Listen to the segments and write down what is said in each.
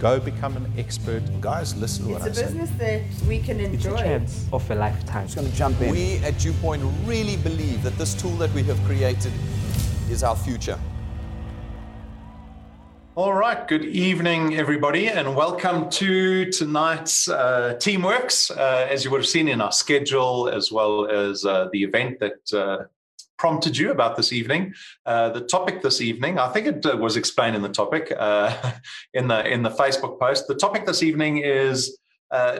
Go become an expert. Guys, listen to It's what a I say. It's a business that we can enjoy. It's a chance of a lifetime. Just going to jump in. We at Dewpoint really believe that this tool that we have created is our future. All right. Good evening, everybody, and welcome to tonight's uh, Teamworks. Uh, as you would have seen in our schedule, as well as uh, the event that uh, prompted you about this evening. Uh, the topic this evening, I think it uh, was explained in the topic uh, in the in the Facebook post. The topic this evening is uh,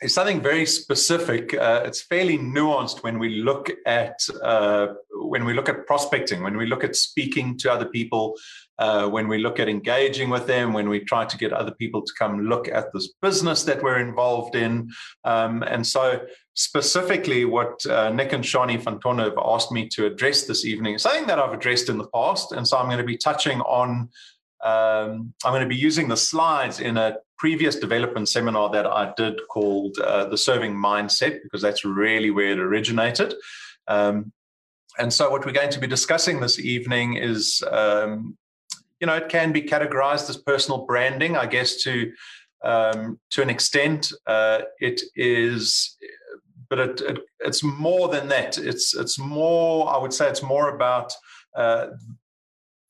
is something very specific. Uh, it's fairly nuanced when we look at uh, when we look at prospecting, when we look at speaking to other people, uh, when we look at engaging with them, when we try to get other people to come look at this business that we're involved in. Um, and so, specifically, what uh, Nick and Shani Fantona have asked me to address this evening is something that I've addressed in the past. And so, I'm going to be touching on. Um, I'm going to be using the slides in a previous development seminar that I did called uh, the Serving Mindset, because that's really where it originated. Um, and so, what we're going to be discussing this evening is, um, you know, it can be categorized as personal branding, I guess, to um, to an extent. Uh, it is, but it, it, it's more than that. It's it's more. I would say it's more about uh,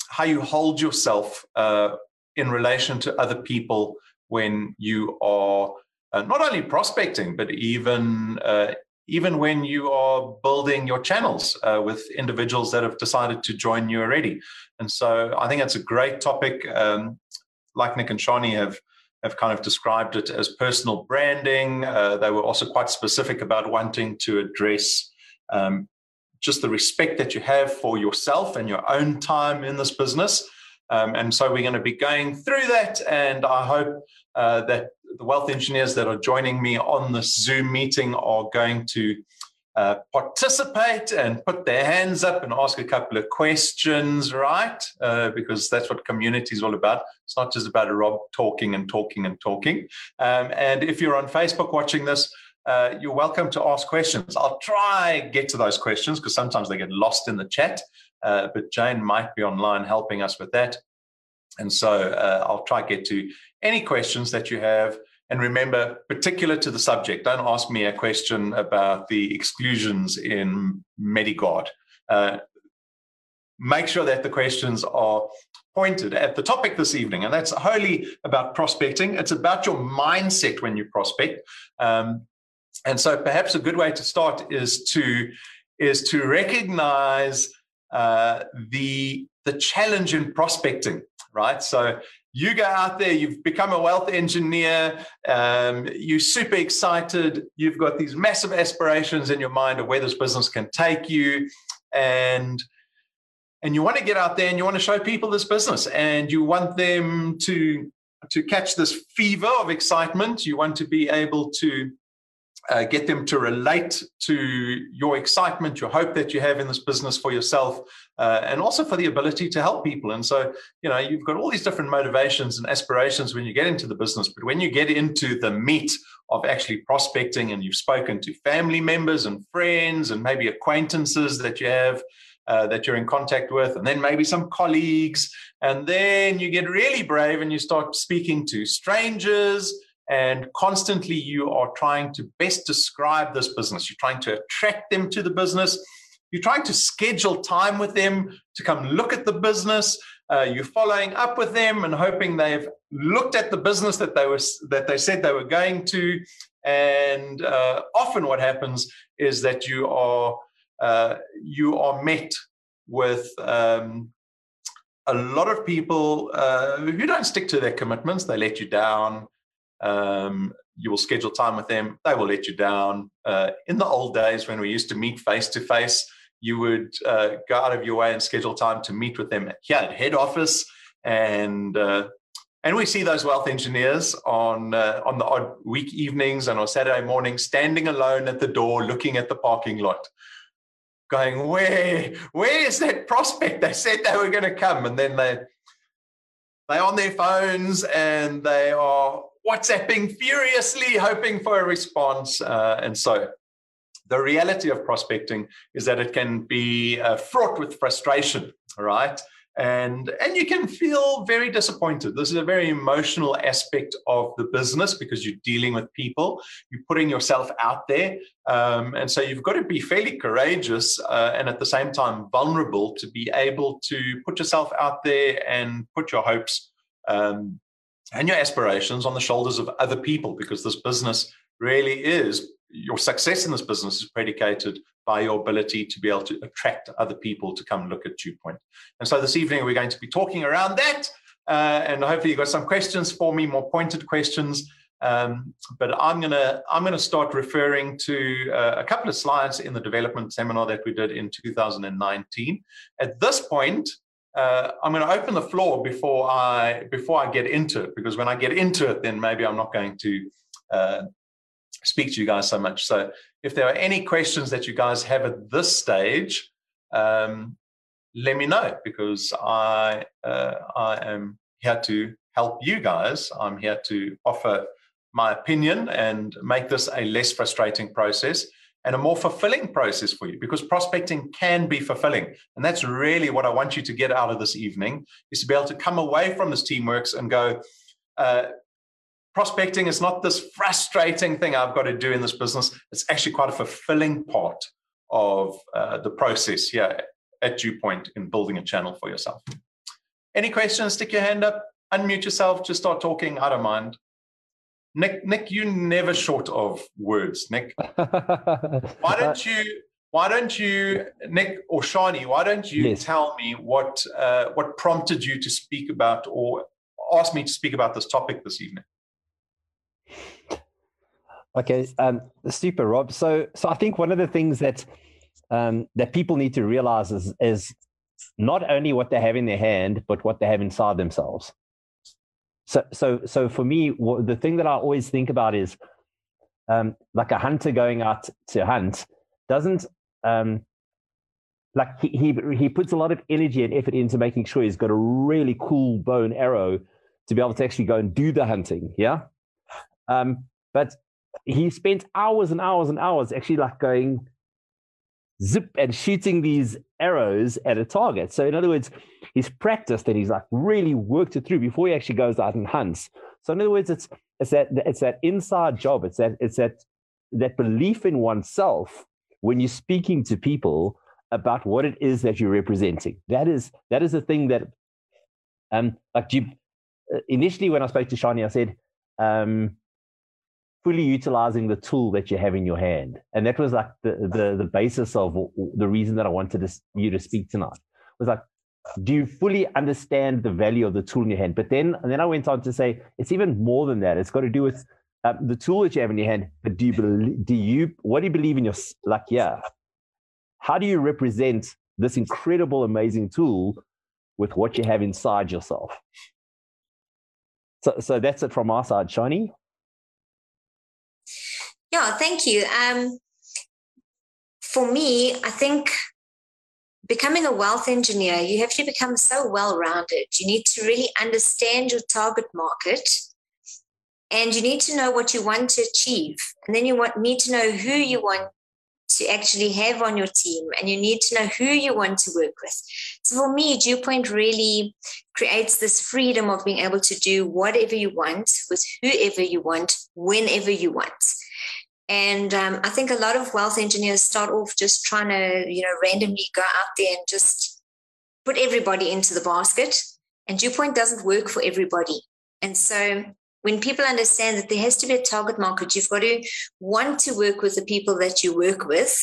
how you hold yourself uh, in relation to other people when you are uh, not only prospecting, but even uh, even when you are building your channels uh, with individuals that have decided to join you already. And so I think that's a great topic. Um, like Nick and Shani have have kind of described it as personal branding. Uh, they were also quite specific about wanting to address um, just the respect that you have for yourself and your own time in this business. Um, and so we're going to be going through that. And I hope uh, that the wealth engineers that are joining me on this Zoom meeting are going to uh, participate and put their hands up and ask a couple of questions, right? Uh, because that's what community is all about. It's not just about Rob talking and talking and talking. Um, and if you're on Facebook watching this, uh, you're welcome to ask questions. I'll try get to those questions because sometimes they get lost in the chat. Uh, but Jane might be online helping us with that. And so uh, I'll try get to any questions that you have. And remember, particular to the subject, don't ask me a question about the exclusions in Medigard. Uh, make sure that the questions are pointed at the topic this evening. And that's wholly about prospecting. It's about your mindset when you prospect. Um, and so perhaps a good way to start is to is to recognize uh, the the challenge in prospecting, right? So you go out there, you've become a wealth engineer, um, you're super excited, you've got these massive aspirations in your mind of where this business can take you, and and you want to get out there and you want to show people this business, and you want them to to catch this fever of excitement. You want to be able to uh, get them to relate to your excitement, your hope that you have in this business for yourself, uh, and also for the ability to help people. And so, you know, you've got all these different motivations and aspirations when you get into the business, but when you get into the meat of actually prospecting and you've spoken to family members and friends and maybe acquaintances that you have. Uh, that you're in contact with, and then maybe some colleagues, and then you get really brave and you start speaking to strangers, and constantly you are trying to best describe this business. You're trying to attract them to the business. You're trying to schedule time with them to come look at the business. Uh, you're following up with them and hoping they've looked at the business that they were that they said they were going to. And uh, often, what happens is that you are uh, you are met with um, a lot of people uh, who don't stick to their commitments. They let you down. Um, you will schedule time with them. They will let you down. Uh, in the old days, when we used to meet face to face, you would uh, go out of your way and schedule time to meet with them here at head office, and uh, and we see those wealth engineers on uh, on the odd week evenings and on Saturday mornings, standing alone at the door, looking at the parking lot, going, "Where where is that prospect? They said they were going to come, and then they they're on their phones and they are WhatsApping furiously, hoping for a response. Uh, and so the reality of prospecting is that it can be uh, fraught with frustration, right? and and you can feel very disappointed this is a very emotional aspect of the business because you're dealing with people you're putting yourself out there um, and so you've got to be fairly courageous uh, and at the same time vulnerable to be able to put yourself out there and put your hopes um, and your aspirations on the shoulders of other people because this business really is your success in this business is predicated by your ability to be able to attract other people to come look at DewPoint. And so this evening we're going to be talking around that. Uh, and hopefully you've got some questions for me, more pointed questions. Um, but I'm gonna I'm gonna start referring to uh, a couple of slides in the development seminar that we did in 2019. At this point, uh, I'm going to open the floor before I before I get into it because when I get into it, then maybe I'm not going to uh, speak to you guys so much. So if there are any questions that you guys have at this stage, um, let me know because I uh, I am here to help you guys. I'm here to offer my opinion and make this a less frustrating process and a more fulfilling process for you because prospecting can be fulfilling and that's really what i want you to get out of this evening is to be able to come away from this teamworks and go uh, prospecting is not this frustrating thing I've got to do in this business. It's actually quite a fulfilling part of uh, the process here at DewPoint in building a channel for yourself. Any questions? Stick your hand up, unmute yourself, just start talking. I don't mind. Nick, Nick, you never short of words. Nick, why don't you? Why don't you, Nick or Shani? Why don't you yes. tell me what uh, what prompted you to speak about or ask me to speak about this topic this evening? Okay, um, super, Rob. So, so I think one of the things that um, that people need to realize is is not only what they have in their hand, but what they have inside themselves. So, so, so for me, the thing that I always think about is um, like a hunter going out to hunt doesn't um, like he, he he puts a lot of energy and effort into making sure he's got a really cool bow and arrow to be able to actually go and do the hunting. Yeah. Um, but he spent hours and hours and hours actually like going zip and shooting these arrows at a target. So in other words, he's practiced and he's like really worked it through before he actually goes out and hunts. So in other words, it's it's that it's that inside job. It's that it's that that belief in oneself when you're speaking to people about what it is that you're representing. That is that is the thing that um like you uh, initially when I spoke to Shani, I said, um, fully utilizing the tool that you have in your hand. And that was like the, the, the basis of the reason that I wanted to, you to speak tonight was like, do you fully understand the value of the tool in your hand? But then, and then I went on to say, it's even more than that. It's got to do with uh, the tool that you have in your hand. But do you believe, do you, what do you believe in your, like, yeah, how do you represent this incredible, amazing tool with what you have inside yourself? So, so that's it from our side, Shani. Yeah, thank you. Um, for me, I think becoming a wealth engineer, you have to become so well rounded. You need to really understand your target market and you need to know what you want to achieve. And then you want, need to know who you want to actually have on your team and you need to know who you want to work with. So for me, DewPoint really creates this freedom of being able to do whatever you want with whoever you want, whenever you want. And um, I think a lot of wealth engineers start off just trying to, you know, randomly go out there and just put everybody into the basket. And DewPoint doesn't work for everybody. And so when people understand that there has to be a target market, you've got to want to work with the people that you work with.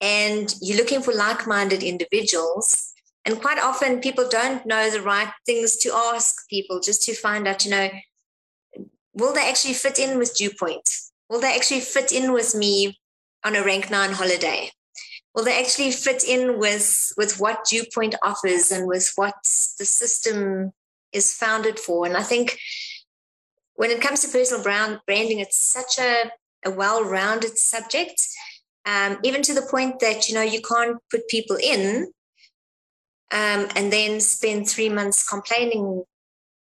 And you're looking for like minded individuals. And quite often people don't know the right things to ask people just to find out, you know, will they actually fit in with DewPoint? Will they actually fit in with me on a rank nine holiday? Will they actually fit in with, with what DewPoint offers and with what the system is founded for? And I think when it comes to personal brand, branding, it's such a, a well-rounded subject, um, even to the point that, you know, you can't put people in um, and then spend three months complaining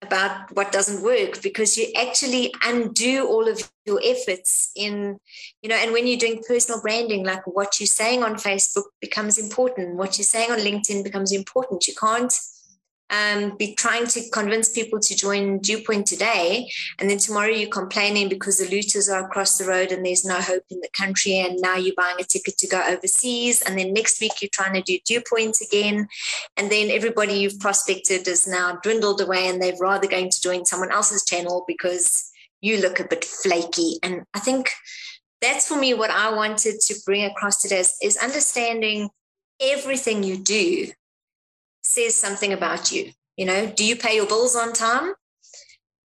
about what doesn't work because you actually undo all of your efforts in you know and when you're doing personal branding like what you're saying on facebook becomes important what you're saying on linkedin becomes important. You can't um, be trying to convince people to join Dewpoint today, and then tomorrow you're complaining because the looters are across the road and there's no hope in the country, and now you're buying a ticket to go overseas, and then next week you're trying to do Dewpoint again, and then everybody you've prospected is now dwindled away, and they're rather going to join someone else's channel because you look a bit flaky. And I think that's for me what I wanted to bring across today is, is understanding everything you do says something about you. You know, do you pay your bills on time?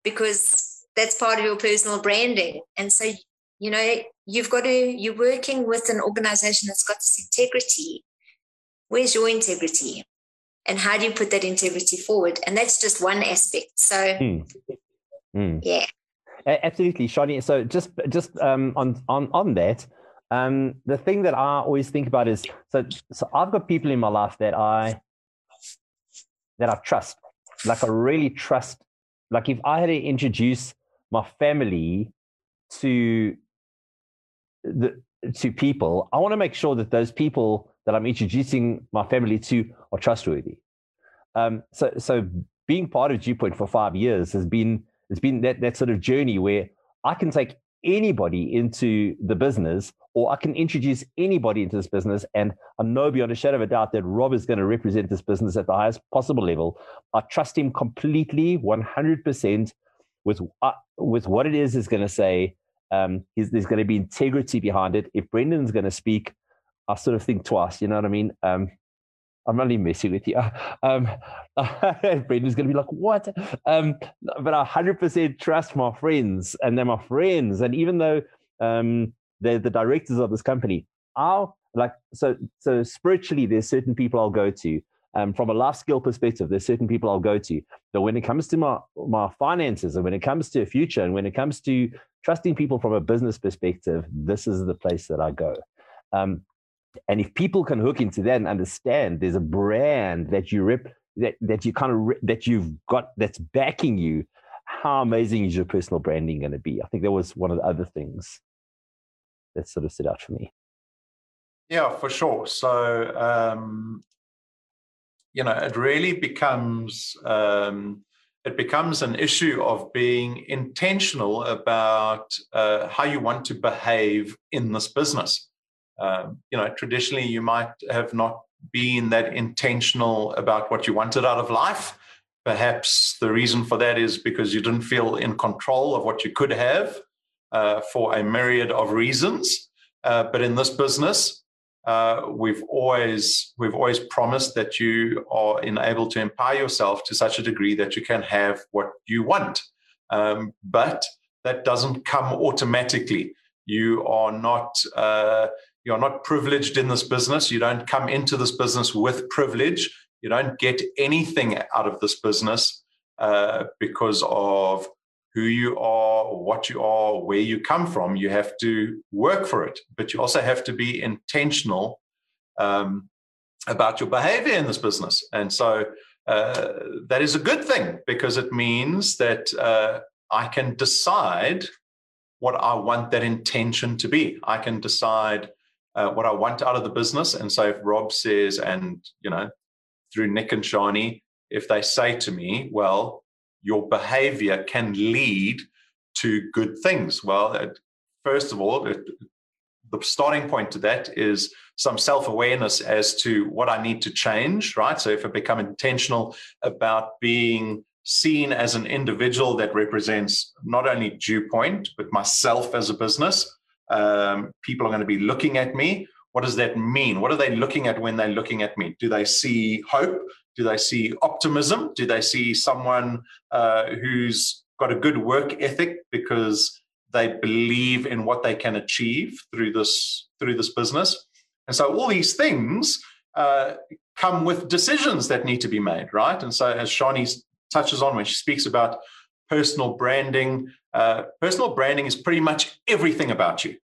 Because that's part of your personal branding. And so, you know, you've got to, you're working with an organization that's got this integrity. Where's your integrity? And how do you put that integrity forward? And that's just one aspect. So, mm. Mm. yeah. Absolutely, Shani. So just just um, on on on that, um, the thing that I always think about is so so I've got people in my life that I that I trust. Like I really trust. Like if I had to introduce my family to the to people, I want to make sure that those people that I'm introducing my family to are trustworthy. Um, so so being part of Dewpoint for five years has been has been that that sort of journey where I can take anybody into the business or I can introduce anybody into this business. And I know beyond a shadow of a doubt that Rob is going to represent this business at the highest possible level. I trust him completely, 100% with, uh, with what it is is going to say. Um, there's going to be integrity behind it. If Brendan's going to speak, I sort of think twice. You know what I mean? Um, I'm only messing with you. Um, Brendan's going to be like, what? Um, but I 100% trust my friends and they're my friends. And even though um, they're the directors of this company, I'll like, so, so spiritually, there's certain people I'll go to. Um, from a life skill perspective, there's certain people I'll go to. But when it comes to my, my finances and when it comes to a future and when it comes to trusting people from a business perspective, this is the place that I go. Um, and if people can hook into that and understand there's a brand that you rip that, that you kind of that you've got that's backing you how amazing is your personal branding going to be i think that was one of the other things that sort of stood out for me. Yeah for sure. So um you know it really becomes um it becomes an issue of being intentional about uh, how you want to behave in this business. Um, you know, traditionally you might have not been that intentional about what you wanted out of life. Perhaps the reason for that is because you didn't feel in control of what you could have uh, for a myriad of reasons. Uh, but in this business, uh, we've always we've always promised that you are enabled to empower yourself to such a degree that you can have what you want. Um, but that doesn't come automatically. You are not uh, you're not privileged in this business. You don't come into this business with privilege. You don't get anything out of this business uh, because of who you are, what you are, where you come from. You have to work for it, but you also have to be intentional um, about your behavior in this business. And so uh, that is a good thing because it means that uh, I can decide what I want that intention to be. I can decide uh, what I want out of the business. And so if Rob says, and you know, through Nick and Shani, if they say to me, well, your behavior can lead to good things. Well, it, first of all, it, the starting point to that is some self awareness as to what I need to change, right? So if I become intentional about being seen as an individual that represents not only Dewpoint, but myself as a business, um, people are going to be looking at me. What does that mean? What are they looking at when they're looking at me? Do they see hope? Do they see optimism? Do they see someone uh, who's got a good work ethic because they believe in what they can achieve through this through this business? And so all these things uh, come with decisions that need to be made, right? And so as Shani touches on when she speaks about personal branding. Uh, personal branding is pretty much everything about you.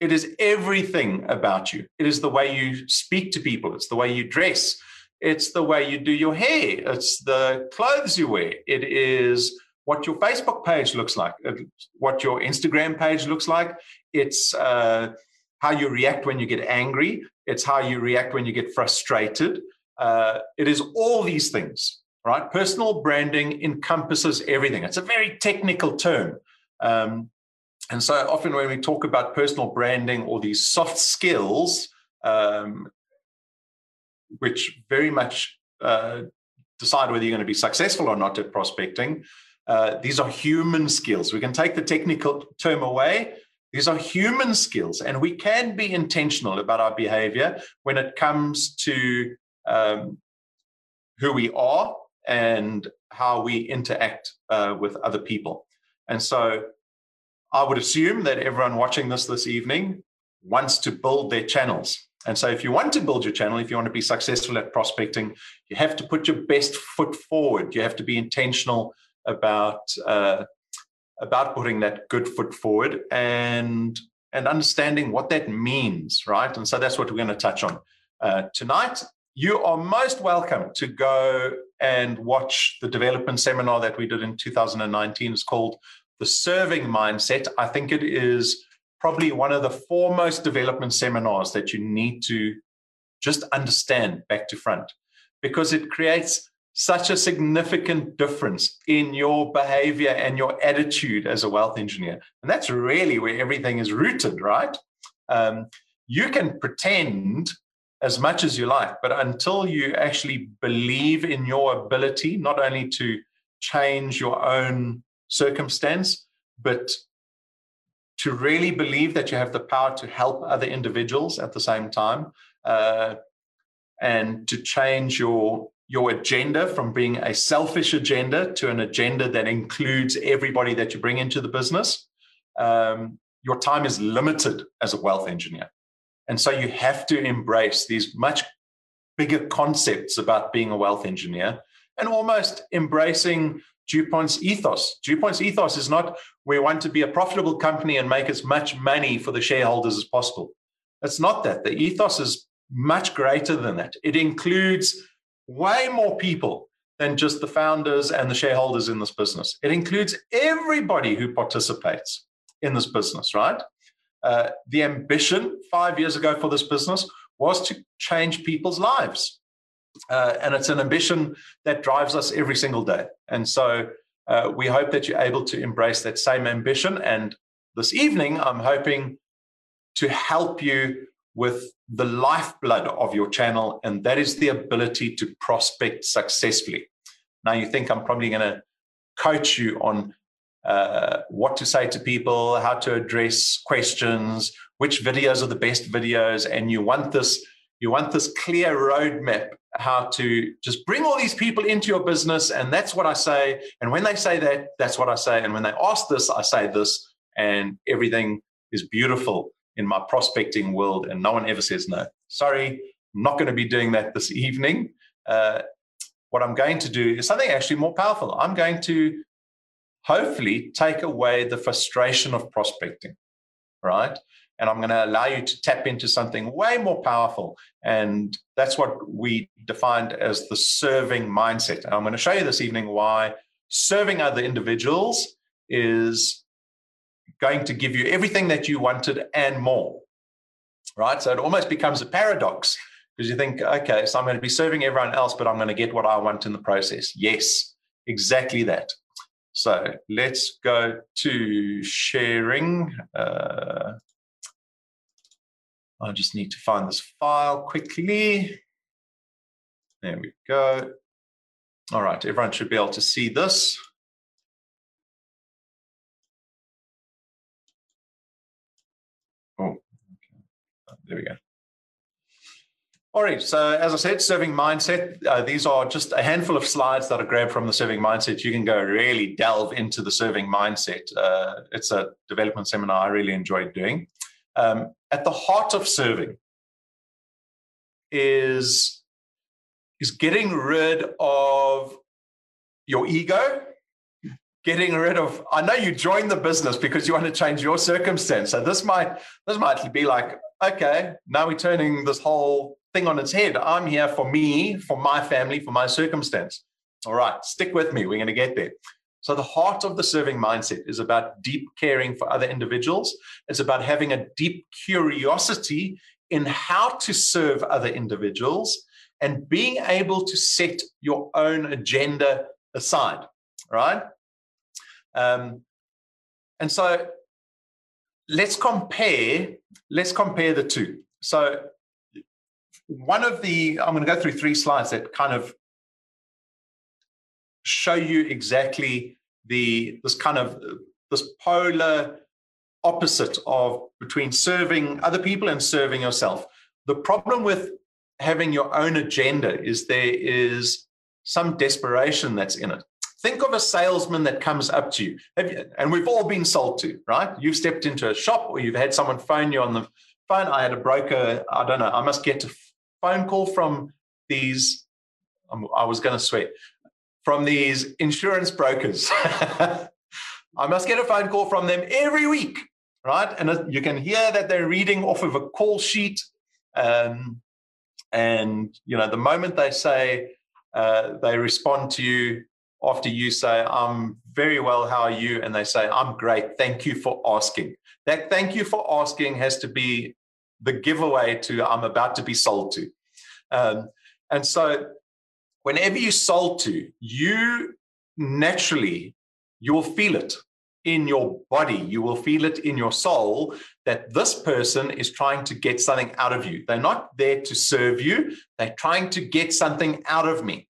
It is everything about you. It is the way you speak to people, it's the way you dress, it's the way you do your hair, it's the clothes you wear, it is what your Facebook page looks like, what your Instagram page looks like. It's uh, how you react when you get angry. It's how you react when you get frustrated. Uh, it is all these things right? Personal branding encompasses everything. It's a very technical term. Um, and so often when we talk about personal branding or these soft skills, um, which very much uh, decide whether you're going to be successful or not at prospecting, uh, these are human skills. We can take the technical term away. These are human skills, and we can be intentional about our behavior when it comes to um, who we are and how we interact uh, with other people. And so I would assume that everyone watching this this evening wants to build their channels. And so, if you want to build your channel, if you want to be successful at prospecting, you have to put your best foot forward. You have to be intentional about uh, about putting that good foot forward and and understanding what that means, right? And so that's what we're going to touch on uh, tonight. You are most welcome to go and watch the development seminar that we did in 2019. It's called the serving mindset. I think it is probably one of the foremost development seminars that you need to just understand back to front because it creates such a significant difference in your behavior and your attitude as a wealth engineer. And that's really where everything is rooted, right? Um, you can pretend as much as you like, but until you actually believe in your ability, not only to change your own circumstance, but to really believe that you have the power to help other individuals at the same time uh, and to change your your agenda from being a selfish agenda to an agenda that includes everybody that you bring into the business um, your time is limited as a wealth engineer. And so you have to embrace these much bigger concepts about being a wealth engineer and almost embracing Dewpoint's ethos. Dewpoint's ethos is not we want to be a profitable company and make as much money for the shareholders as possible. It's not that. The ethos is much greater than that. It includes way more people than just the founders and the shareholders in this business. It includes everybody who participates in this business, right? Uh, the ambition five years ago for this business was to change people's lives. Uh, and it's an ambition that drives us every single day. And so uh, we hope that you're able to embrace that same ambition. And this evening, I'm hoping to help you with the lifeblood of your channel, and that is the ability to prospect successfully. Now, you think I'm probably going to coach you on uh, what to say to people, how to address questions, which videos are the best videos, and you want this you want this clear roadmap how to just bring all these people into your business. And that's what I say. And when they say that, that's what I say. And when they ask this, I say this. And everything is beautiful in my prospecting world. And no one ever says no. Sorry, I'm not going to be doing that this evening. Uh, what I'm going to do is something actually more powerful. I'm going to hopefully take away the frustration of prospecting, right? And I'm going to allow you to tap into something way more powerful. And that's what we defined as the serving mindset. And I'm going to show you this evening why serving other individuals is going to give you everything that you wanted and more. Right? So it almost becomes a paradox because you think, okay, so I'm going to be serving everyone else, but I'm going to get what I want in the process. Yes, exactly that. So let's go to sharing. Uh, I just need to find this file quickly. There we go. All right, everyone should be able to see this. Oh, there we go. All right, so as I said, serving mindset. Uh, these are just a handful of slides that I grabbed from the serving mindset. You can go really delve into the serving mindset. Uh, it's a development seminar I really enjoyed doing. Um, at the heart of serving is, is getting rid of your ego, getting rid of i know you joined the business because you want to change your circumstance. So this might this might be like okay now we're turning this whole thing on its head. I'm here for me for my family for my circumstance. All right stick with me. We're going to get there so, the heart of the serving mindset is about deep caring for other individuals. It's about having a deep curiosity in how to serve other individuals. and being able to set your own agenda aside, right? Um, and so let's compare let's compare the two so one of the i'm going to go through three slides that kind of show you exactly the this kind of this polar opposite of between serving other people and serving yourself the problem with having your own agenda is there is some desperation that's in it Think of a salesman that comes up to you, and we've all been sold to, right? You've stepped into a shop or you've had someone phone you on the phone. I had a broker, I don't know, I must get a phone call from these, um, I was going to swear, from these insurance brokers. I must get a phone call from them every week, right? And you can hear that they're reading off of a call sheet. Um, and, you know, the moment they say, uh, they respond to you after you say, I'm very well, how are you? And they say, I'm great. Thank you for asking. That thank you for asking has to be the giveaway to I'm about to be sold to. Um, and so whenever you sold to, you naturally, you will feel it in your body. You will feel it in your soul that this person is trying to get something out of you. They're not there to serve you. They're trying to get something out of me.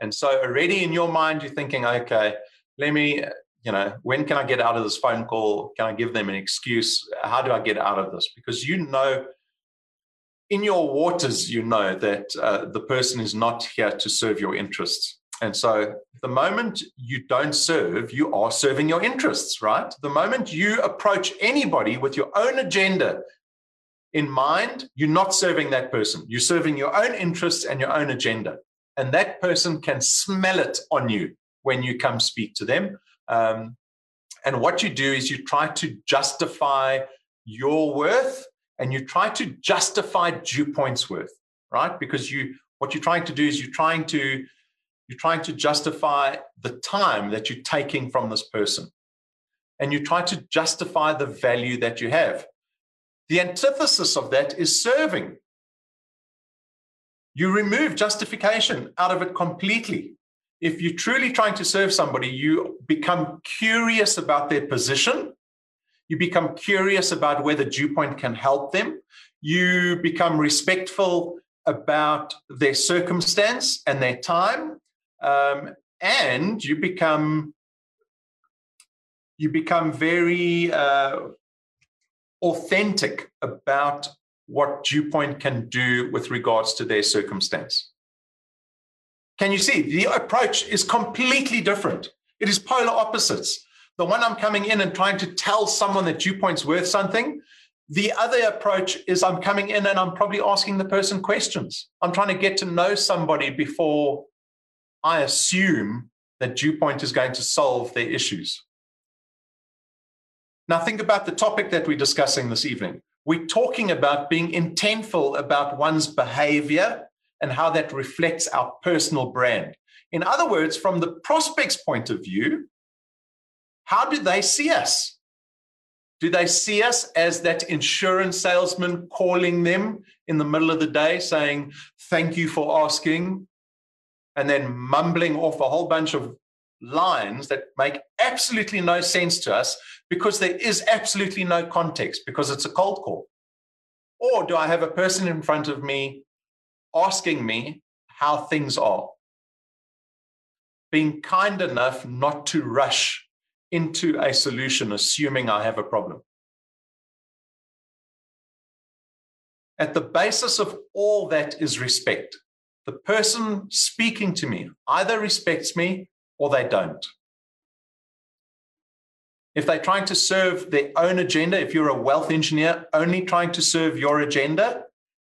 And so already in your mind, you're thinking, okay, let me, you know, when can I get out of this phone call? Can I give them an excuse? How do I get out of this? Because you know, in your waters, you know that uh, the person is not here to serve your interests. And so the moment you don't serve, you are serving your interests, right? The moment you approach anybody with your own agenda in mind, you're not serving that person. You're serving your own interests and your own agenda and that person can smell it on you when you come speak to them. Um, and what you do is you try to justify your worth and you try to justify Dewpoint's worth, right? Because you what you're trying to do is you're trying to you're trying to justify the time that you're taking from this person. And you try to justify the value that you have. The antithesis of that is serving. You remove justification out of it completely. If you're truly trying to serve somebody, you become curious about their position. You become curious about whether Dewpoint can help them. You become respectful about their circumstance and their time. Um, and you become you become very uh, authentic about what Dewpoint can do with regards to their circumstance. Can you see? The approach is completely different. It is polar opposites. The one I'm coming in and trying to tell someone that Dewpoint's worth something. The other approach is I'm coming in and I'm probably asking the person questions. I'm trying to get to know somebody before I assume that Dewpoint is going to solve their issues. Now, think about the topic that we're discussing this evening we're talking about being intentful about one's behavior and how that reflects our personal brand. In other words, from the prospect's point of view, how do they see us? Do they see us as that insurance salesman calling them in the middle of the day saying, Thank you for asking, and then mumbling off a whole bunch of lines that make absolutely no sense to us because there is absolutely no context because it's a cold call? Or do I have a person in front of me asking me how things are? Being kind enough not to rush into a solution, assuming I have a problem. At the basis of all that is respect. The person speaking to me either respects me or they don't. If they're trying to serve their own agenda, if you're a wealth engineer only trying to serve your agenda,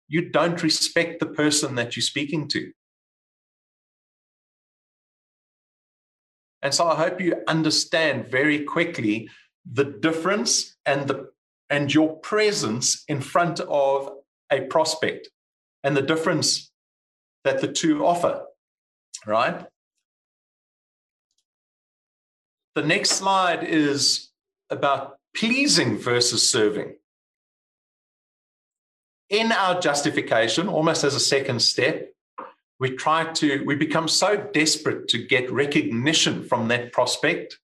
you don't respect the person that you're speaking to. And so I hope you understand very quickly the difference and the and your presence in front of a prospect and the difference that the two offer, right? The next slide is about pleasing versus serving. In our justification, almost as a second step, we try to, we become so desperate to get recognition from that prospect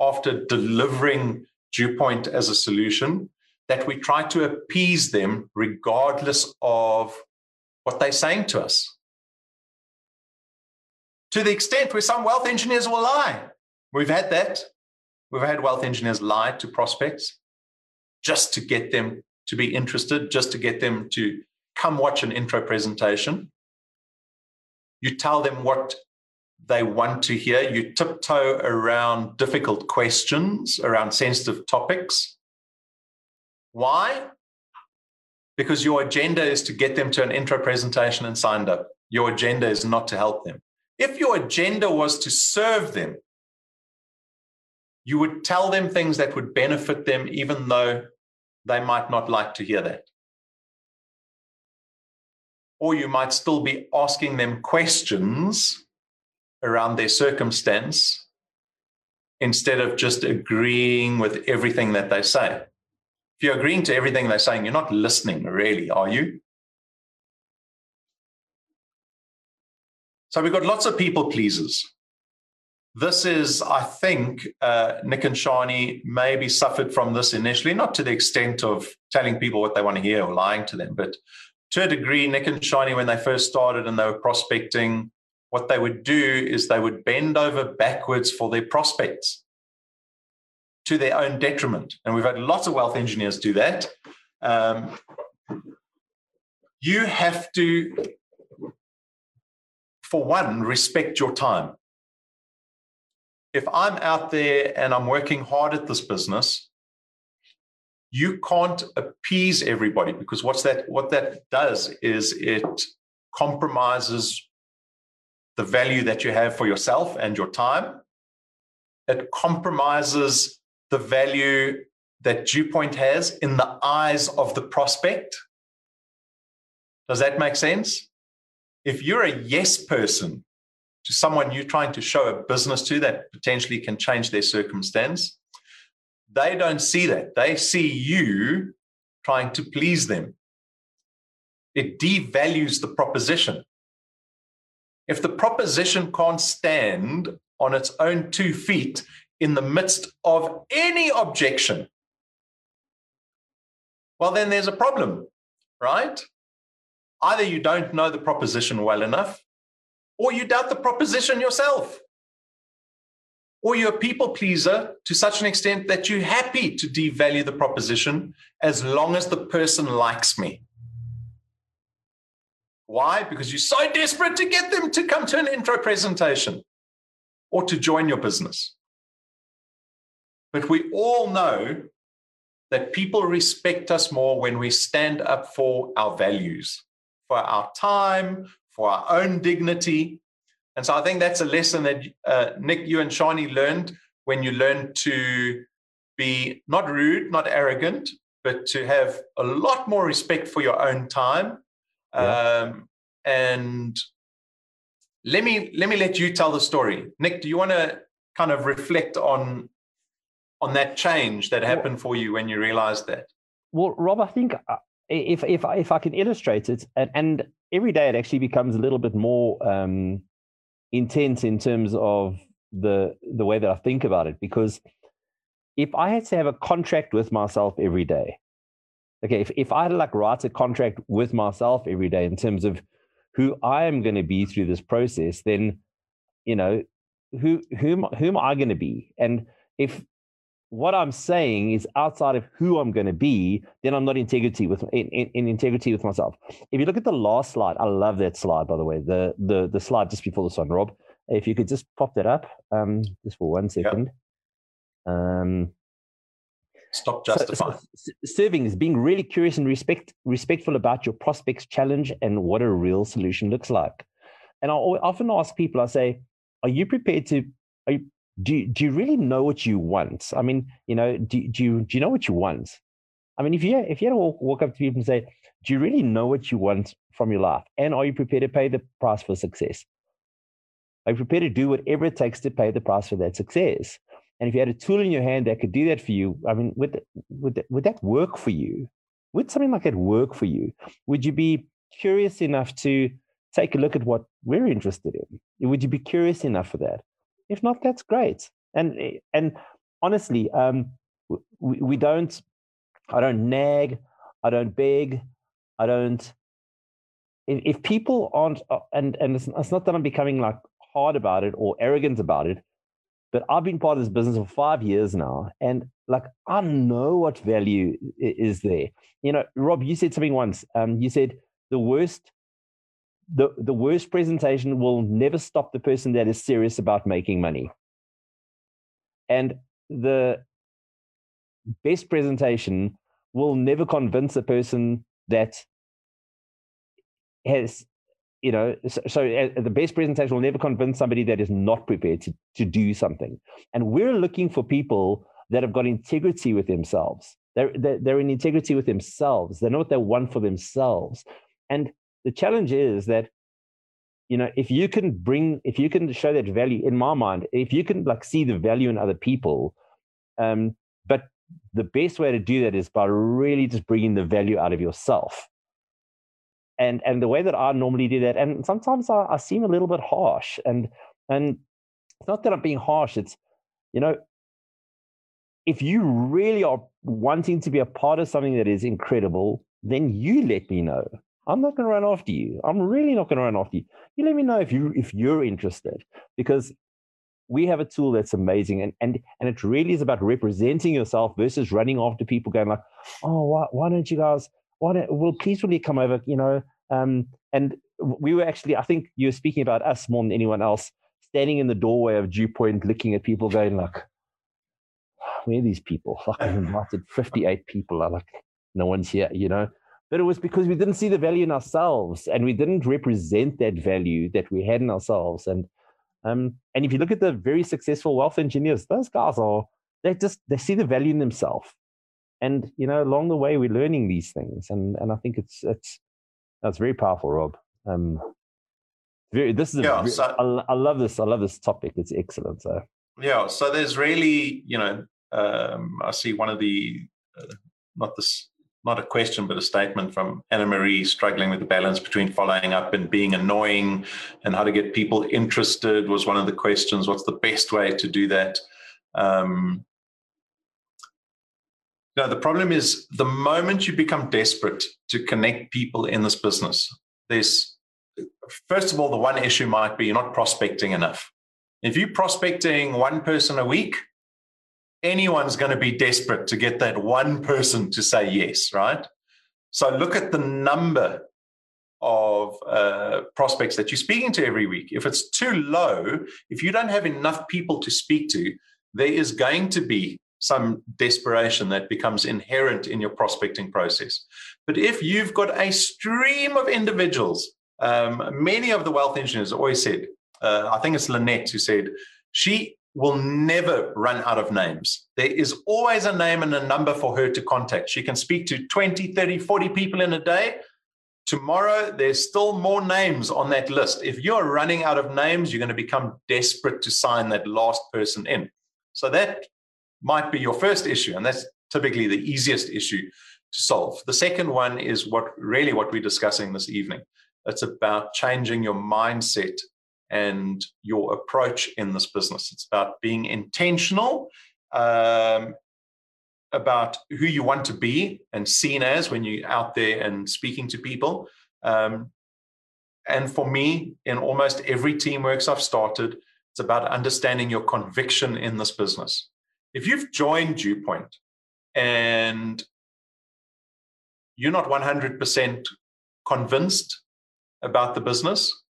after delivering Dewpoint as a solution that we try to appease them regardless of what they're saying to us. To the extent where some wealth engineers will lie. We've had that. We've had wealth engineers lie to prospects just to get them to be interested, just to get them to come watch an intro presentation. You tell them what they want to hear. You tiptoe around difficult questions, around sensitive topics. Why? Because your agenda is to get them to an intro presentation and signed up. Your agenda is not to help them. If your agenda was to serve them, you would tell them things that would benefit them, even though they might not like to hear that. Or you might still be asking them questions around their circumstance instead of just agreeing with everything that they say. If you're agreeing to everything they're saying, you're not listening, really, are you? So we've got lots of people pleasers. This is, I think, uh, Nick and Shani maybe suffered from this initially, not to the extent of telling people what they want to hear or lying to them, but to a degree, Nick and Shani, when they first started and they were prospecting, what they would do is they would bend over backwards for their prospects to their own detriment. And we've had lots of wealth engineers do that. Um, you have to, for one, respect your time. If I'm out there and I'm working hard at this business, you can't appease everybody because what's that what that does is it compromises the value that you have for yourself and your time. It compromises the value that Dewpoint has in the eyes of the prospect. Does that make sense? If you're a yes person to someone you're trying to show a business to that potentially can change their circumstance, they don't see that. They see you trying to please them. It devalues the proposition. If the proposition can't stand on its own two feet in the midst of any objection, well, then there's a problem, right? Either you don't know the proposition well enough, or you doubt the proposition yourself. Or you're a people pleaser to such an extent that you're happy to devalue the proposition as long as the person likes me. Why? Because you're so desperate to get them to come to an intro presentation or to join your business. But we all know that people respect us more when we stand up for our values, for our time, for our own dignity. And so I think that's a lesson that uh, Nick, you and Shani learned when you learned to be not rude, not arrogant, but to have a lot more respect for your own time yeah. Um, and let me let me let you tell the story. Nick, do you want to kind of reflect on on that change that happened for you when you realized that? Well, Rob, I think uh, if if if I can illustrate it, and, and every day it actually becomes a little bit more um, intense in terms of the the way that I think about it, because if I had to have a contract with myself every day, okay, if, if I had like write a contract with myself every day in terms of who I am going to be through this process, then you know who whom who am I going to be? And if what I'm saying is outside of who I'm going to be, then I'm not integrity with in, in, in, integrity with myself. If you look at the last slide, I love that slide by the way. The the the slide just before this one, Rob. If you could just pop that up, um, just for one second. Yep. Um, Stop justifying. So, so serving is being really curious and respect respectful about your prospects challenge and what a real solution looks like. And I often ask people, I say, are you prepared to, are you, do, do you really know what you want? I mean, you know, do, do, you, do you know what you want? I mean, if you, if you had to walk, walk up to people and say, do you really know what you want from your life? And are you prepared to pay the price for success? Are you prepared to do whatever it takes to pay the price for that success? And if you had a tool in your hand that could do that for you, I mean, would, would, would that work for you? Would something like that work for you? Would you be curious enough to take a look at what we're interested in? Would you be curious enough for that? If not, that's great. And and honestly, um, we, we don't. I don't nag. I don't beg. I don't. If, if people aren't, uh, and and it's, it's not that I'm becoming like hard about it or arrogant about it, but I've been part of this business for five years now, and like I know what value is there. You know, Rob, you said something once. Um, you said the worst, the the worst presentation will never stop the person that is serious about making money, and the best presentation will never convince a person that has you know so, so uh, the best presentation will never convince somebody that is not prepared to, to do something. And we're looking for people that have got integrity with themselves. They're, they're, they're in integrity with themselves. They know what they want for themselves. And the challenge is that you know if you can bring if you can show that value in my mind if you can like see the value in other people um but the best way to do that is by really just bringing the value out of yourself and and the way that I normally do that, and sometimes I, I seem a little bit harsh, and and it's not that I'm being harsh. It's you know, if you really are wanting to be a part of something that is incredible, then you let me know. I'm not going to run after you. I'm really not going to run after you. You let me know if you if you're interested, because we have a tool that's amazing, and and and it really is about representing yourself versus running after people, going like, oh, why why don't you guys why don't, well, please will you come over, you know? Um, and we were actually, I think you were speaking about us more than anyone else, standing in the doorway of Dewpoint, looking at people going like, where are these people? Like I've invited 58 people. I'm like, no one's here, you know? But it was because we didn't see the value in ourselves and we didn't represent that value that we had in ourselves. And um, and if you look at the very successful wealth engineers, those guys are they just they see the value in themselves. And you know along the way we're learning these things. And and i think it's it's that's very powerful rob. Um very this is yeah, a, so, I, I love this i love this topic. It's excellent so. Yeah so there's really you know um i see one of the uh, not this not a question but a statement from anna marie struggling with the balance between following up and being annoying and how to get people interested was one of the questions what's the best way to do that um, the problem is the moment you become desperate to connect people in this business, there's first of all, the one issue might be you're not prospecting enough. If you're prospecting one person a week, anyone's going to be desperate to get that one person to say yes, right? So look at the number of uh, prospects that you're speaking to every week. If it's too low, if you don't have enough people to speak to, there is going to be some desperation that becomes inherent in your prospecting process. But if you've got a stream of individuals, um, many of the wealth engineers always said, uh, I think it's Lynette who said, she will never run out of names. There is always a name and a number for her to contact. She can speak to 20, 30, 40 people in a day. Tomorrow, there's still more names on that list. If you're running out of names, you're going to become desperate to sign that last person in. So that might be your first issue, and that's typically the easiest issue to solve. The second one is what really what we're discussing this evening. It's about changing your mindset and your approach in this business. It's about being intentional um, about who you want to be and seen as when you're out there and speaking to people. Um, and for me, in almost every teamworks I've started, it's about understanding your conviction in this business if you've joined Dewpoint and you're not 100% convinced about the business,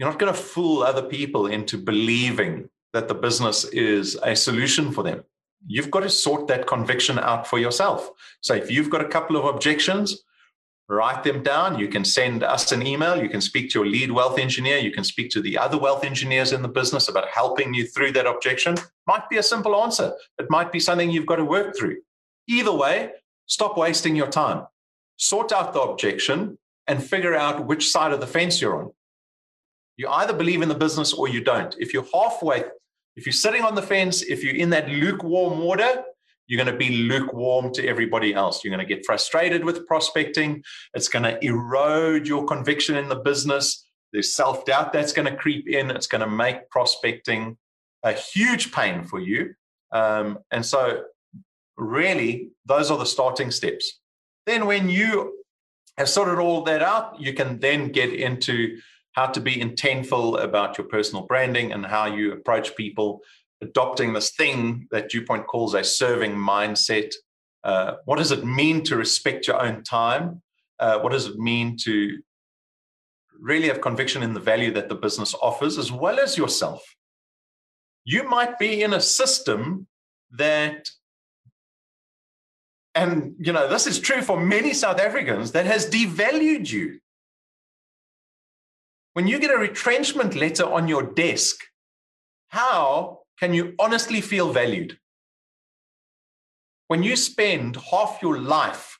you're not going to fool other people into believing that the business is a solution for them. You've got to sort that conviction out for yourself. So if you've got a couple of objections, write them down. You can send us an email. You can speak to your lead wealth engineer. You can speak to the other wealth engineers in the business about helping you through that objection. Might be a simple answer, it might be something you've got to work through. Either way, stop wasting your time. Sort out the objection and figure out which side of the fence you're on. You either believe in the business or you don't. If you're halfway, if you're sitting on the fence, if you're in that lukewarm water, you're going to be lukewarm to everybody else. You're going to get frustrated with prospecting. It's going to erode your conviction in the business. There's self doubt that's going to creep in. It's going to make prospecting a huge pain for you. Um, and so, really, those are the starting steps. Then, when you have sorted all that out, you can then get into how to be intentful about your personal branding and how you approach people, adopting this thing that Dewpoint calls a serving mindset. Uh, what does it mean to respect your own time? Uh, what does it mean to really have conviction in the value that the business offers as well as yourself? You might be in a system that and you know this is true for many south africans that has devalued you when you get a retrenchment letter on your desk, how can you honestly feel valued? When you spend half your life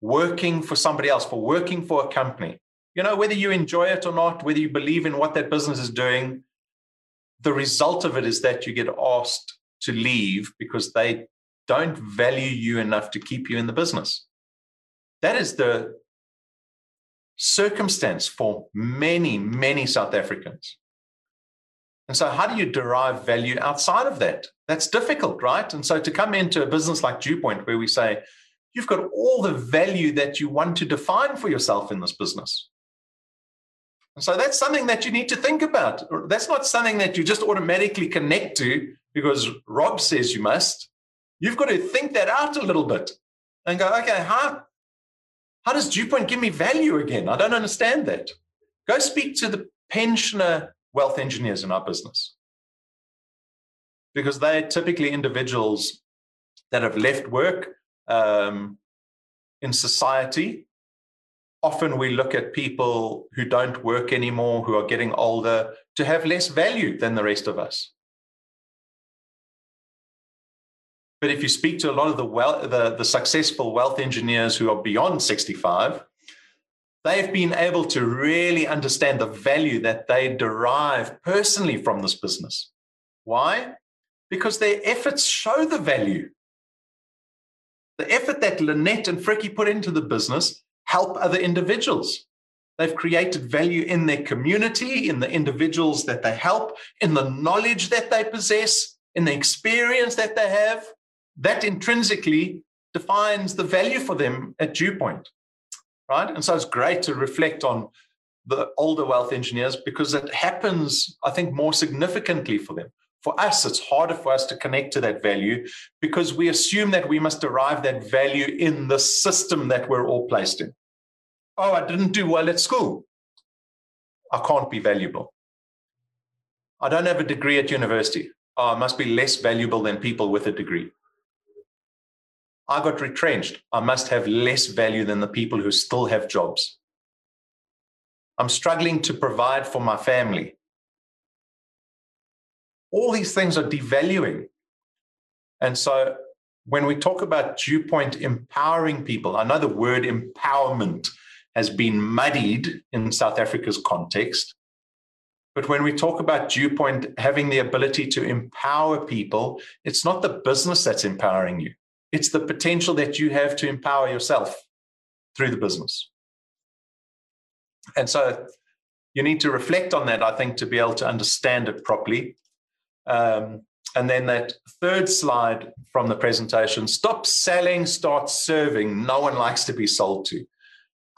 working for somebody else, for working for a company, you know, whether you enjoy it or not, whether you believe in what that business is doing, the result of it is that you get asked to leave because they don't value you enough to keep you in the business. That is the circumstance for many, many South Africans. And so, how do you derive value outside of that? That's difficult, right? And so, to come into a business like Dewpoint, where we say, you've got all the value that you want to define for yourself in this business. And so, that's something that you need to think about. That's not something that you just automatically connect to because Rob says you must. You've got to think that out a little bit and go, okay, how, how does Dewpoint give me value again? I don't understand that. Go speak to the pensioner wealth engineers in our business because they're typically individuals that have left work um, in society. Often we look at people who don't work anymore, who are getting older, to have less value than the rest of us. But if you speak to a lot of the, the, the successful wealth engineers who are beyond 65, they've been able to really understand the value that they derive personally from this business. Why? Because their efforts show the value. The effort that Lynette and Fricky put into the business help other individuals. They've created value in their community, in the individuals that they help, in the knowledge that they possess, in the experience that they have that intrinsically defines the value for them at Dewpoint, right? And so it's great to reflect on the older wealth engineers because it happens, I think, more significantly for them. For us, it's harder for us to connect to that value because we assume that we must derive that value in the system that we're all placed in. Oh, I didn't do well at school. I can't be valuable. I don't have a degree at university. Oh, I must be less valuable than people with a degree. I got retrenched. I must have less value than the people who still have jobs. I'm struggling to provide for my family. All these things are devaluing. And so when we talk about Dewpoint empowering people, I know the word empowerment has been muddied in South Africa's context. But when we talk about Dewpoint having the ability to empower people, it's not the business that's empowering you. It's the potential that you have to empower yourself through the business. And so you need to reflect on that, I think, to be able to understand it properly. Um, and then that third slide from the presentation stop selling, start serving. No one likes to be sold to.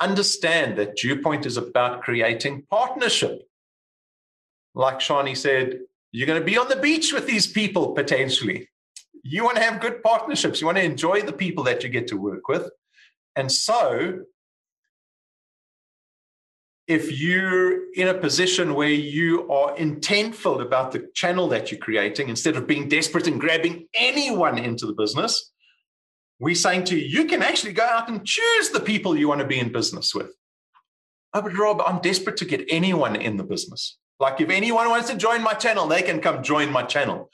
Understand that Dewpoint is about creating partnership. Like Shani said, you're going to be on the beach with these people potentially you want to have good partnerships. You want to enjoy the people that you get to work with. And so, if you're in a position where you are intentful about the channel that you're creating, instead of being desperate and grabbing anyone into the business, we're saying to you, you can actually go out and choose the people you want to be in business with. Oh, but Rob, I'm desperate to get anyone in the business. Like if anyone wants to join my channel, they can come join my channel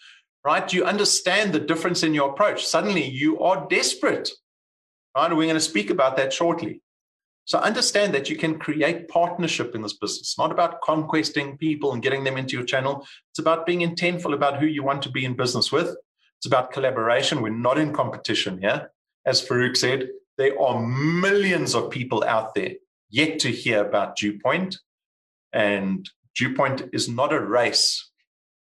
right? You understand the difference in your approach. Suddenly you are desperate, right? We're going to speak about that shortly. So understand that you can create partnership in this business. It's not about conquesting people and getting them into your channel. It's about being intentful about who you want to be in business with. It's about collaboration. We're not in competition here. As Farouk said, there are millions of people out there yet to hear about Dewpoint. And Dewpoint is not a race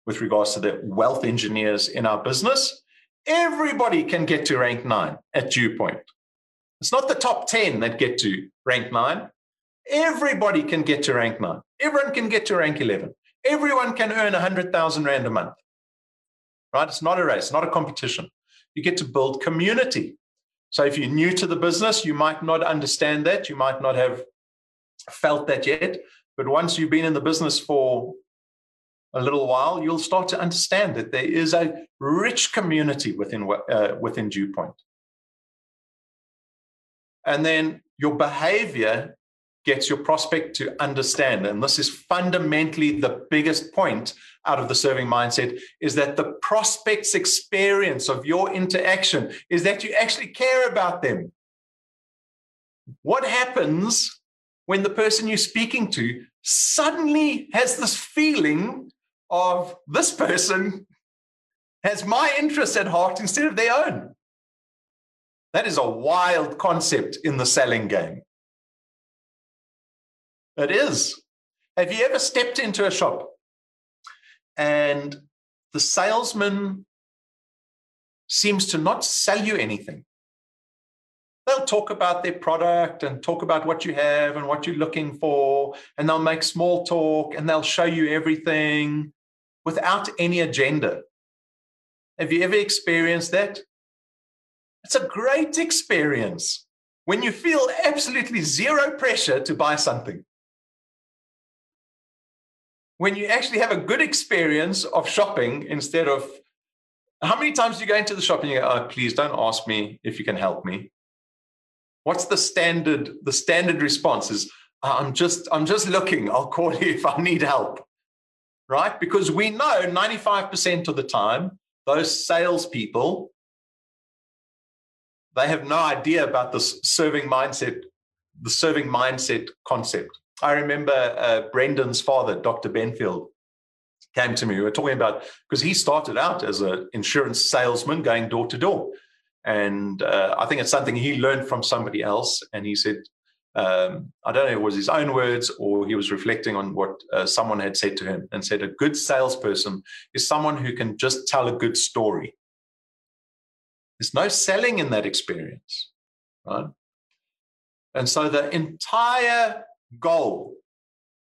with regards to the wealth engineers in our business. Everybody can get to rank nine at Dewpoint. It's not the top 10 that get to rank nine. Everybody can get to rank nine. Everyone can get to rank 11. Everyone can earn 100,000 Rand a month. Right? It's not a race, not a competition. You get to build community. So if you're new to the business, you might not understand that. You might not have felt that yet. But once you've been in the business for a little while, you'll start to understand that there is a rich community within uh, within Dewpoint. And then your behavior gets your prospect to understand and this is fundamentally the biggest point out of the serving mindset is that the prospect's experience of your interaction is that you actually care about them what happens when the person you're speaking to suddenly has this feeling of this person has my interests at heart instead of their own that is a wild concept in the selling game it is. Have you ever stepped into a shop and the salesman seems to not sell you anything? They'll talk about their product and talk about what you have and what you're looking for, and they'll make small talk and they'll show you everything without any agenda. Have you ever experienced that? It's a great experience when you feel absolutely zero pressure to buy something when you actually have a good experience of shopping instead of how many times do you go into the shop and you go, oh, please don't ask me if you can help me? What's the standard? The standard response is, I'm just, I'm just looking. I'll call you if I need help. Right? Because we know 95% of the time, those salespeople, they have no idea about this serving mindset, the serving mindset concept. I remember uh, Brendan's father, Dr. Benfield, came to me. We were talking about because he started out as an insurance salesman going door to door. And uh, I think it's something he learned from somebody else. And he said, um, I don't know if it was his own words or he was reflecting on what uh, someone had said to him and said, a good salesperson is someone who can just tell a good story. There's no selling in that experience, right? And so the entire goal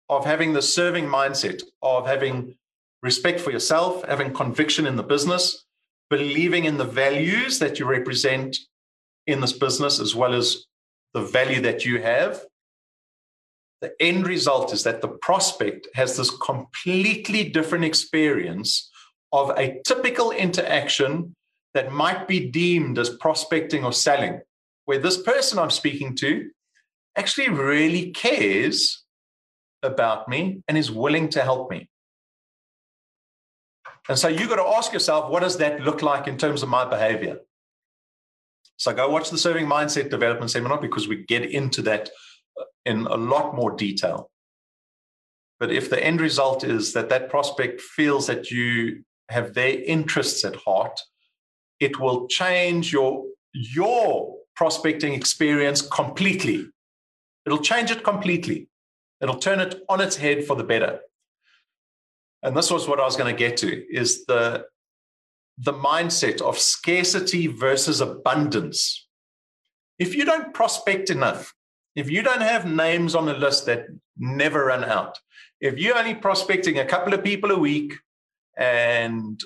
of having the serving mindset, of having respect for yourself, having conviction in the business, believing in the values that you represent in this business, as well as the value that you have. The end result is that the prospect has this completely different experience of a typical interaction that might be deemed as prospecting or selling, where this person I'm speaking to actually really cares about me and is willing to help me. And so you've got to ask yourself, what does that look like in terms of my behavior? So go watch the Serving Mindset Development Seminar because we get into that uh, in a lot more detail. But if the end result is that that prospect feels that you have their interests at heart, it will change your your prospecting experience completely It'll change it completely. It'll turn it on its head for the better. And this was what I was going to get to is the the mindset of scarcity versus abundance. If you don't prospect enough, if you don't have names on a list that never run out, if you're only prospecting a couple of people a week and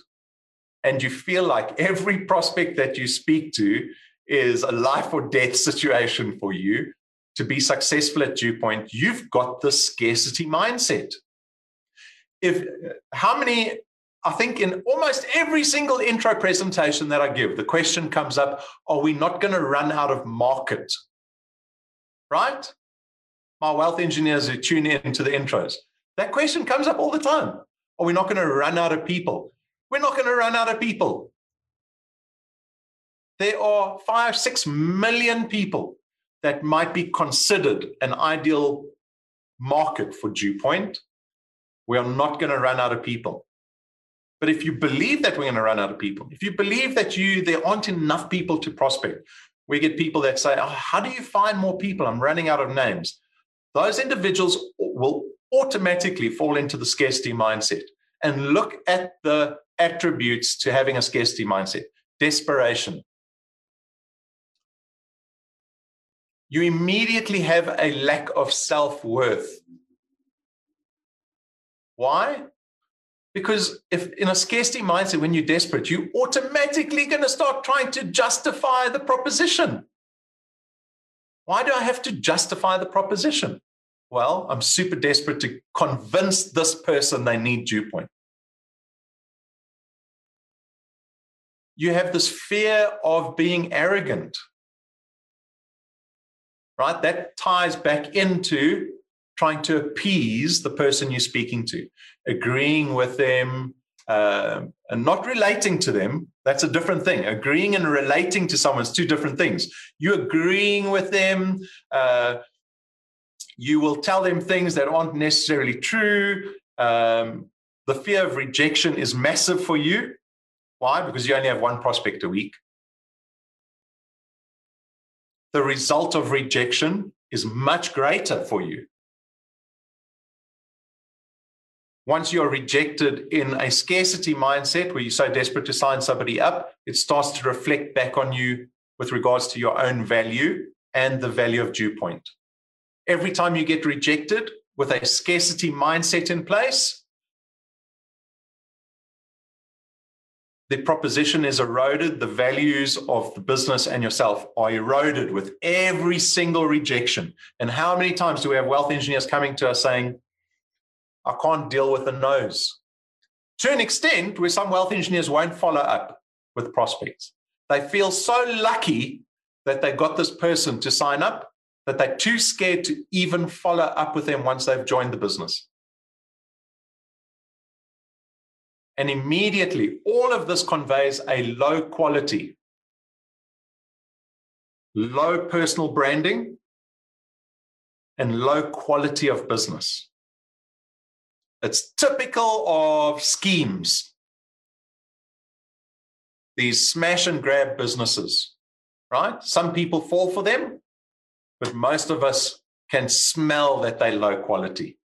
and you feel like every prospect that you speak to is a life or death situation for you, to be successful at Dewpoint, you've got the scarcity mindset. If how many, I think in almost every single intro presentation that I give, the question comes up: Are we not going to run out of market? Right? My wealth engineers who tune in to the intros, that question comes up all the time. Are we not going to run out of people? We're not going to run out of people. There are five, six million people that might be considered an ideal market for Dewpoint, we are not going to run out of people. But if you believe that we're going to run out of people, if you believe that you there aren't enough people to prospect, we get people that say, oh, "How do you find more people? I'm running out of names." Those individuals will automatically fall into the scarcity mindset and look at the attributes to having a scarcity mindset: desperation. You immediately have a lack of self worth. Why? Because if in a scarcity mindset, when you're desperate, you're automatically going to start trying to justify the proposition. Why do I have to justify the proposition? Well, I'm super desperate to convince this person they need Dewpoint. You have this fear of being arrogant, right? That ties back into trying to appease the person you're speaking to, agreeing with them, uh, and not relating to them. That's a different thing. Agreeing and relating to someone is two different things. You agreeing with them, uh, you will tell them things that aren't necessarily true. Um, the fear of rejection is massive for you. Why? Because you only have one prospect a week. The result of rejection is much greater for you once you're rejected in a scarcity mindset where you're so desperate to sign somebody up, it starts to reflect back on you with regards to your own value and the value of Dewpoint. Every time you get rejected with a scarcity mindset in place, the proposition is eroded. The values of the business and yourself are eroded with every single rejection. And how many times do we have wealth engineers coming to us saying, I can't deal with the no's. To an extent, where some wealth engineers won't follow up with prospects. They feel so lucky that they got this person to sign up that they're too scared to even follow up with them once they've joined the business. And immediately, all of this conveys a low quality, low personal branding, and low quality of business. It's typical of schemes. These smash and grab businesses, right? Some people fall for them, but most of us can smell that they're low quality.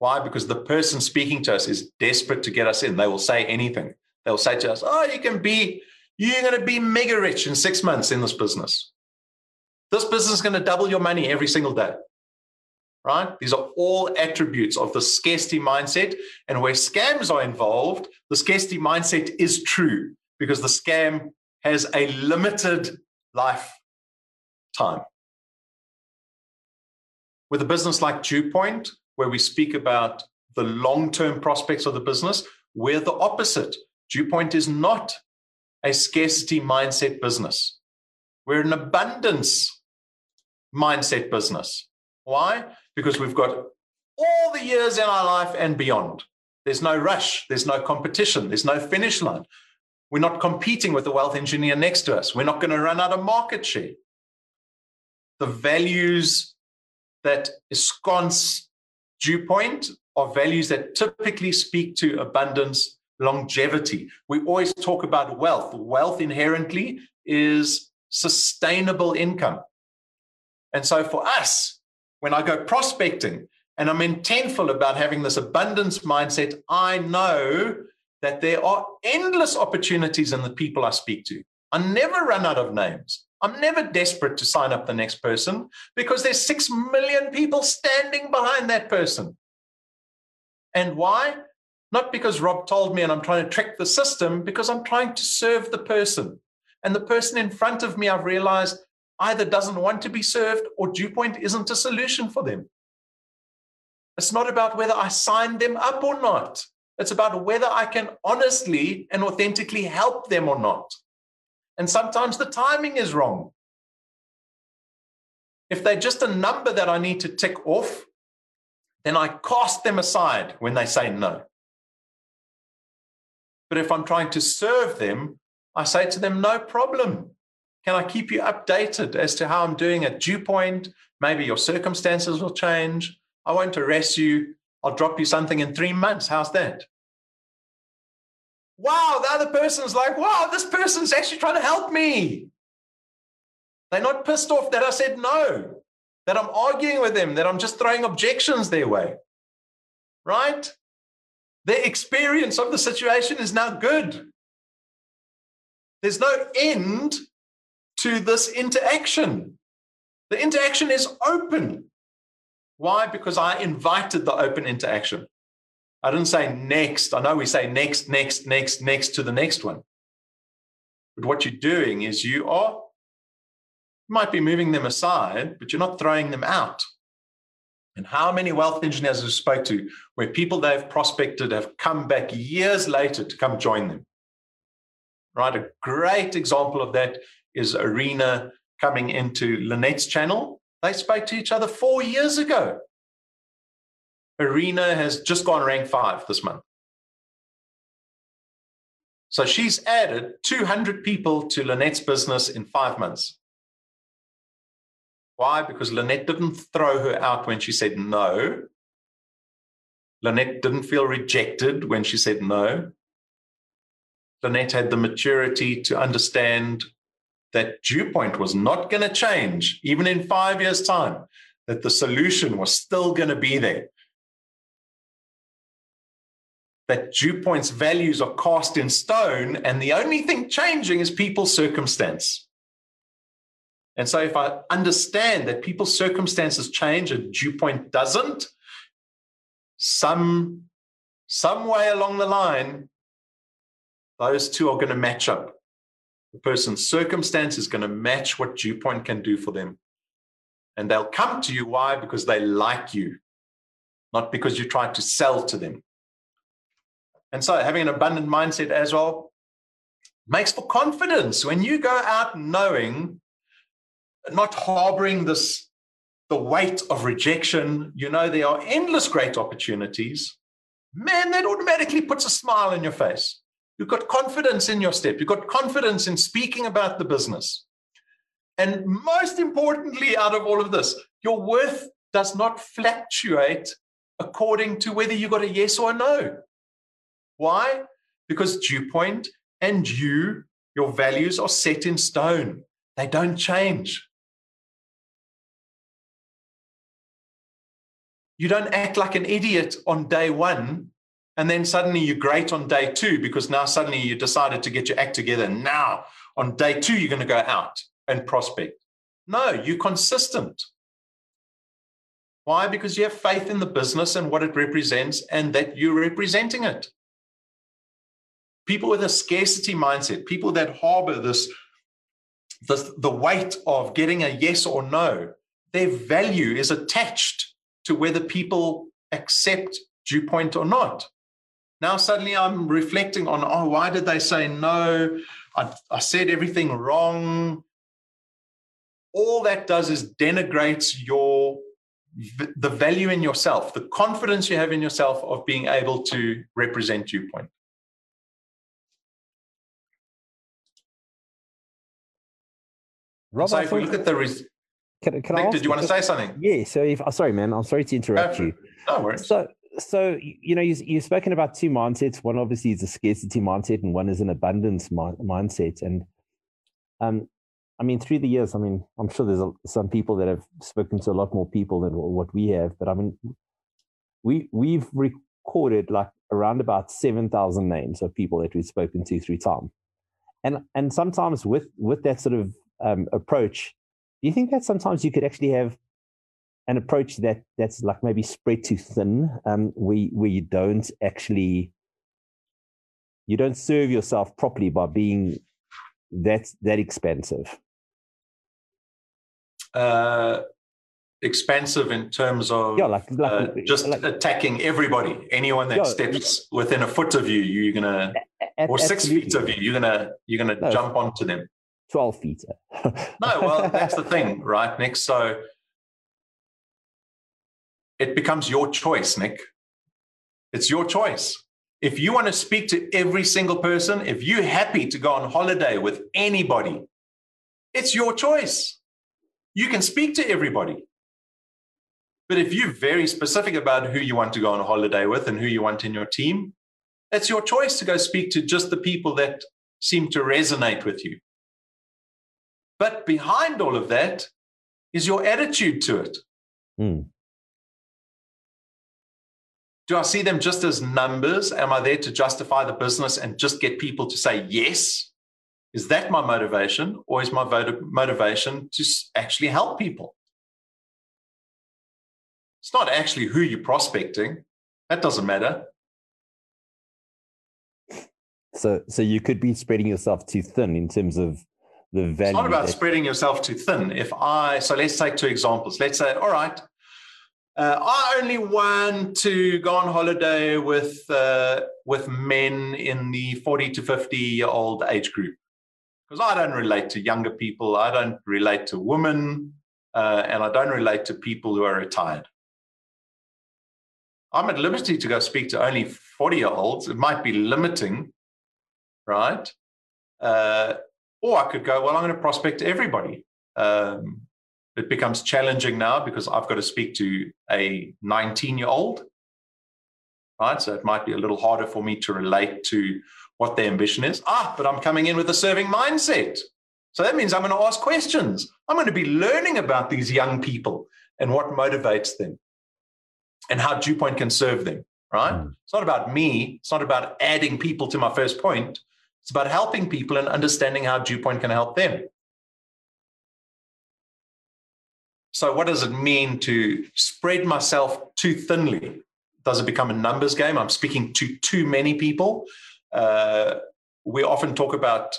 Why? Because the person speaking to us is desperate to get us in. They will say anything. They'll say to us, Oh, you can be, you're going to be mega rich in six months in this business. This business is going to double your money every single day right? These are all attributes of the scarcity mindset. And where scams are involved, the scarcity mindset is true because the scam has a limited lifetime. With a business like Dewpoint, where we speak about the long term prospects of the business, we're the opposite. Dewpoint is not a scarcity mindset business, we're an abundance mindset business. Why? Because we've got all the years in our life and beyond. There's no rush, there's no competition, there's no finish line. We're not competing with the wealth engineer next to us. We're not going to run out of market share. The values that ensconce Dewpoint are values that typically speak to abundance, longevity. We always talk about wealth. Wealth inherently is sustainable income. And so for us, when I go prospecting and I'm intentful about having this abundance mindset, I know that there are endless opportunities in the people I speak to. I never run out of names. I'm never desperate to sign up the next person because there's 6 million people standing behind that person. And why? Not because Rob told me and I'm trying to trick the system, because I'm trying to serve the person. And the person in front of me, I've realized either doesn't want to be served or Dewpoint isn't a solution for them. It's not about whether I sign them up or not. It's about whether I can honestly and authentically help them or not. And sometimes the timing is wrong. If they're just a number that I need to tick off, then I cast them aside when they say no. But if I'm trying to serve them, I say to them, no problem. Can I keep you updated as to how I'm doing at Dewpoint? Maybe your circumstances will change. I won't arrest you. I'll drop you something in three months. How's that? wow, the other person's like, wow, this person's actually trying to help me. They're not pissed off that I said no, that I'm arguing with them, that I'm just throwing objections their way. Right? Their experience of the situation is now good. There's no end to this interaction. The interaction is open. Why? Because I invited the open interaction. I didn't say next. I know we say next, next, next, next to the next one. But what you're doing is you are you might be moving them aside, but you're not throwing them out. And how many wealth engineers have spoke to where people they've prospected have come back years later to come join them? Right? A great example of that is Arena coming into Lynette's channel. They spoke to each other four years ago. Arena has just gone rank five this month. So she's added 200 people to Lynette's business in five months. Why? Because Lynette didn't throw her out when she said no. Lynette didn't feel rejected when she said no. Lynette had the maturity to understand that Dewpoint was not going to change, even in five years' time, that the solution was still going to be there. That Dewpoint's values are cast in stone, and the only thing changing is people's circumstance. And so, if I understand that people's circumstances change and Dewpoint doesn't, some, some way along the line, those two are going to match up. The person's circumstance is going to match what Dewpoint can do for them. And they'll come to you. Why? Because they like you, not because you try to sell to them. And so, having an abundant mindset as well makes for confidence when you go out knowing not harboring this the weight of rejection you know there are endless great opportunities man that automatically puts a smile on your face you've got confidence in your step. You've got confidence in speaking about the business. And most importantly out of all of this your worth does not fluctuate according to whether you got a yes or a no. Why? Because Dewpoint and you your values are set in stone. They don't change. You don't act like an idiot on day one and then suddenly you're great on day two because now suddenly you decided to get your act together. Now, on day two, you're going to go out and prospect. No, you're consistent. Why? Because you have faith in the business and what it represents and that you're representing it. People with a scarcity mindset, people that harbor this, this the weight of getting a yes or no, their value is attached to whether people accept Dewpoint or not. Now, suddenly I'm reflecting on, oh, why did they say no? I, I said everything wrong. All that does is denigrates your the value in yourself, the confidence you have in yourself of being able to represent your point. Rob, so if we look at the res- can, can Nick, I did you want to say something? Yeah. So, if oh, sorry, man, I'm sorry to interrupt you. No worries. So, so you know, you, you've spoken about two mindsets. One obviously is a scarcity mindset, and one is an abundance mi- mindset. And um, I mean, through the years, I mean, I'm sure there's a, some people that have spoken to a lot more people than what we have. But I mean, we we've recorded like around about seven thousand names of people that we've spoken to through time, and and sometimes with with that sort of um, approach, do you think that sometimes you could actually have an approach that that's like maybe spread too thin, um, where where you don't actually you don't serve yourself properly by being that that expensive? Uh, expensive in terms of yeah, like, like uh, just like, attacking everybody, anyone that yeah, steps within a foot of you, you're gonna, or six absolutely. feet of you, you're gonna you're gonna no, jump onto them. 12 feet. no, well, that's the thing, right, Nick? So it becomes your choice, Nick. It's your choice. If you want to speak to every single person, if you're happy to go on holiday with anybody, it's your choice. You can speak to everybody. But if you're very specific about who you want to go on holiday with and who you want in your team, It's your choice to go speak to just the people that seem to resonate with you. But behind all of that is your attitude to it. Mm. Do I see them just as numbers? Am I there to justify the business and just get people to say yes? Is that my motivation? Or is my motivation to actually help people? It's not actually who you're prospecting. That doesn't matter. So, so you could be spreading yourself too thin in terms of the value. It's not about spreading yourself too thin. If I, so let's take two examples. Let's say, all right, uh, I only want to go on holiday with uh, with men in the forty to fifty year old age group because I don't relate to younger people. I don't relate to women, uh, and I don't relate to people who are retired. I'm at liberty to go speak to only forty year olds. It might be limiting, right? Uh, or I could go, well, I'm going to prospect everybody. Um, it becomes challenging now because I've got to speak to a 19 year old, right? So it might be a little harder for me to relate to what their ambition is. Ah, but I'm coming in with a serving mindset. So that means I'm going to ask questions. I'm going to be learning about these young people and what motivates them and how Dewpoint can serve them, right? Mm. It's not about me. It's not about adding people to my first point. It's about helping people and understanding how Dewpoint can help them. So, what does it mean to spread myself too thinly? Does it become a numbers game? I'm speaking to too many people. Uh, we often talk about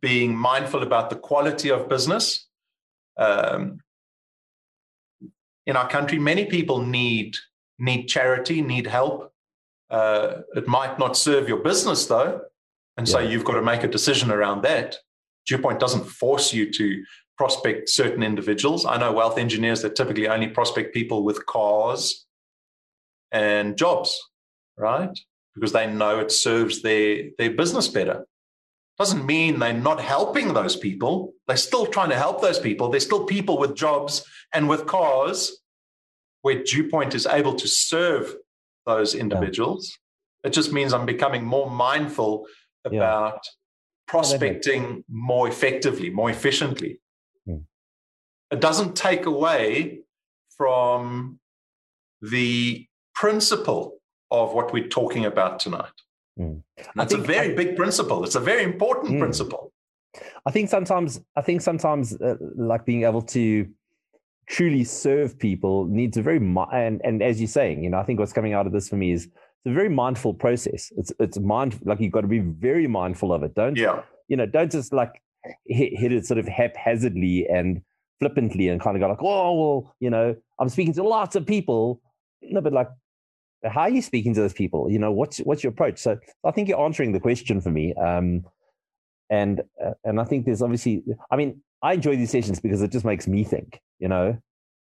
being mindful about the quality of business. Um, in our country, many people need need charity, need help. Uh, it might not serve your business though, and yeah. so you've got to make a decision around that. Dewpoint doesn't force you to prospect certain individuals. I know wealth engineers that typically only prospect people with cars and jobs, right? Because they know it serves their, their business better. Doesn't mean they're not helping those people. They're still trying to help those people. They're still people with jobs and with cars where Dewpoint is able to serve those individuals. Yeah. It just means I'm becoming more mindful about yeah. prospecting more effectively, more efficiently it doesn't take away from the principle of what we're talking about tonight. Mm. That's a very I, big principle. It's a very important mm. principle. I think sometimes, I think sometimes, uh, like being able to truly serve people needs a very and and as you're saying, you know, I think what's coming out of this for me is it's a very mindful process. It's it's mind like you've got to be very mindful of it. Don't yeah. you know? Don't just like hit, hit it sort of haphazardly and flippantly and kind of go like, oh, well, you know, I'm speaking to lots of people. No, but like, how are you speaking to those people? You know, what's what's your approach? So I think you're answering the question for me. Um, and uh, and I think there's obviously, I mean, I enjoy these sessions because it just makes me think. You know,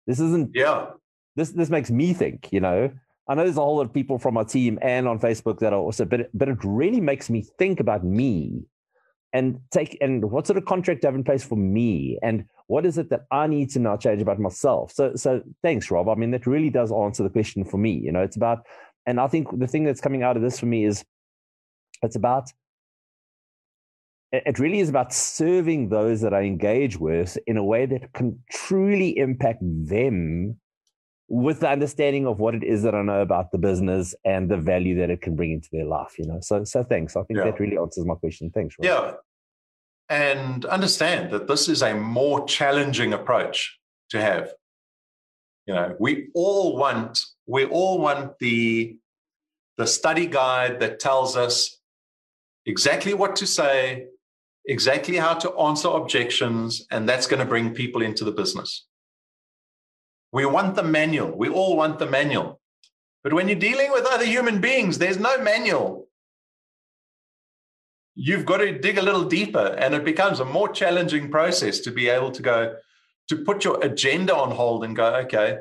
this isn't. Yeah. This this makes me think. You know, I know there's a whole lot of people from our team and on Facebook that are also, but it, but it really makes me think about me and take and what sort of contract do I have in place for me and what is it that I need to now change about myself? So, so thanks, Rob. I mean, that really does answer the question for me. You know, it's about, and I think the thing that's coming out of this for me is, it's about, it really is about serving those that I engage with in a way that can truly impact them with the understanding of what it is that I know about the business and the value that it can bring into their life, you know. So so thanks. I think yeah. that really answers my question. Thanks. Rob. Yeah and understand that this is a more challenging approach to have. You know, we all want we all want the the study guide that tells us exactly what to say, exactly how to answer objections, and that's going to bring people into the business. We want the manual. We all want the manual. But when you're dealing with other human beings, there's no manual you've got to dig a little deeper and it becomes a more challenging process to be able to go to put your agenda on hold and go okay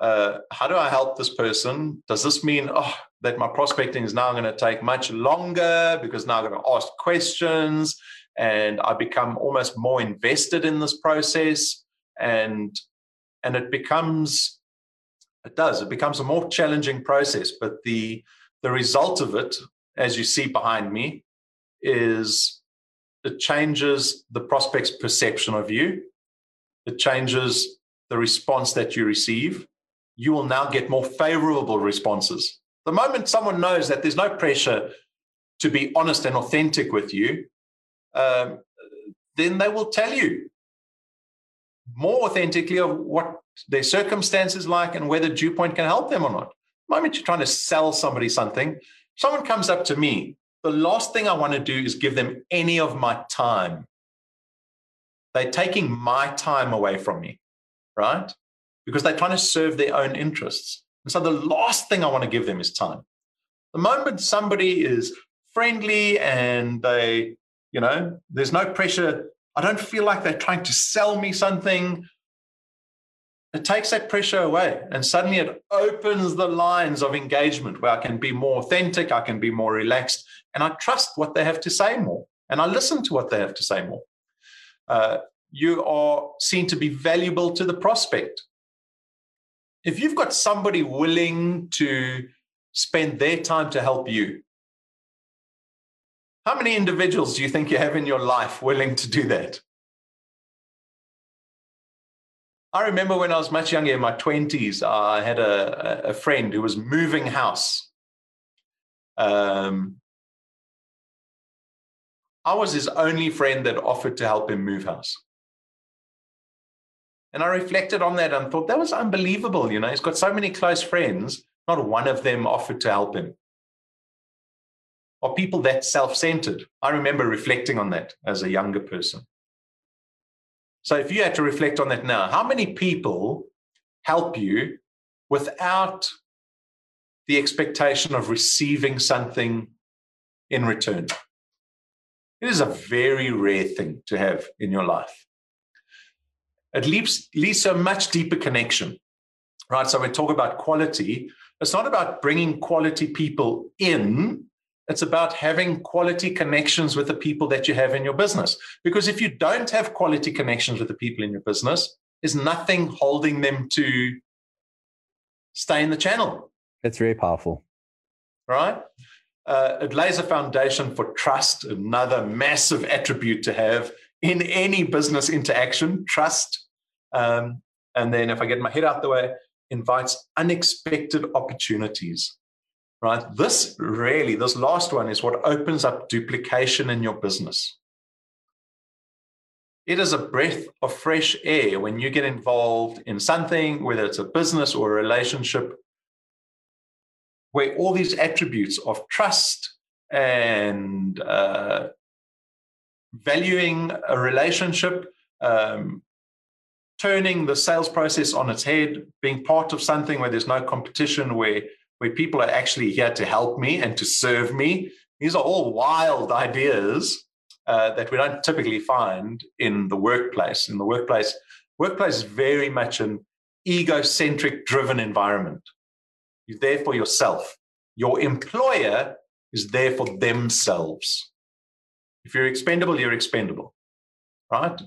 uh, how do i help this person does this mean oh, that my prospecting is now going to take much longer because now i'm going to ask questions and i become almost more invested in this process and and it becomes it does it becomes a more challenging process but the the result of it, as you see behind me, is it changes the prospect's perception of you. It changes the response that you receive. You will now get more favorable responses. The moment someone knows that there's no pressure to be honest and authentic with you, um, then they will tell you more authentically of what their circumstances like and whether Dewpoint can help them or not. The moment you're trying to sell somebody something, someone comes up to me, the last thing I want to do is give them any of my time. They're taking my time away from me, right? Because they're trying to serve their own interests. And so the last thing I want to give them is time. The moment somebody is friendly and they, you know, there's no pressure I don't feel like they're trying to sell me something. It takes that pressure away. And suddenly it opens the lines of engagement where I can be more authentic, I can be more relaxed, and I trust what they have to say more. And I listen to what they have to say more. Uh, you are seen to be valuable to the prospect. If you've got somebody willing to spend their time to help you, how many individuals do you think you have in your life willing to do that? I remember when I was much younger, in my 20s, I had a, a friend who was moving house. Um, I was his only friend that offered to help him move house. And I reflected on that and thought that was unbelievable. You know, he's got so many close friends, not one of them offered to help him are people that self centered? I remember reflecting on that as a younger person. So if you had to reflect on that now, how many people help you without the expectation of receiving something in return? It is a very rare thing to have in your life. It leads, leads to a much deeper connection, right? So we talk about quality, it's not about bringing quality people in, it's about having quality connections with the people that you have in your business. Because if you don't have quality connections with the people in your business, there's nothing holding them to stay in the channel. It's very powerful. Right? Uh, it lays a foundation for trust, another massive attribute to have in any business interaction trust. Um, and then, if I get my head out the way, invites unexpected opportunities right? This really, this last one is what opens up duplication in your business. It is a breath of fresh air when you get involved in something, whether it's a business or a relationship, where all these attributes of trust and uh, valuing a relationship, um, turning the sales process on its head, being part of something where there's no competition, where where people are actually here to help me and to serve me. These are all wild ideas uh, that we don't typically find in the workplace. In the workplace, workplace is very much an egocentric driven environment. You're there for yourself. Your employer is there for themselves. If you're expendable, you're expendable, right?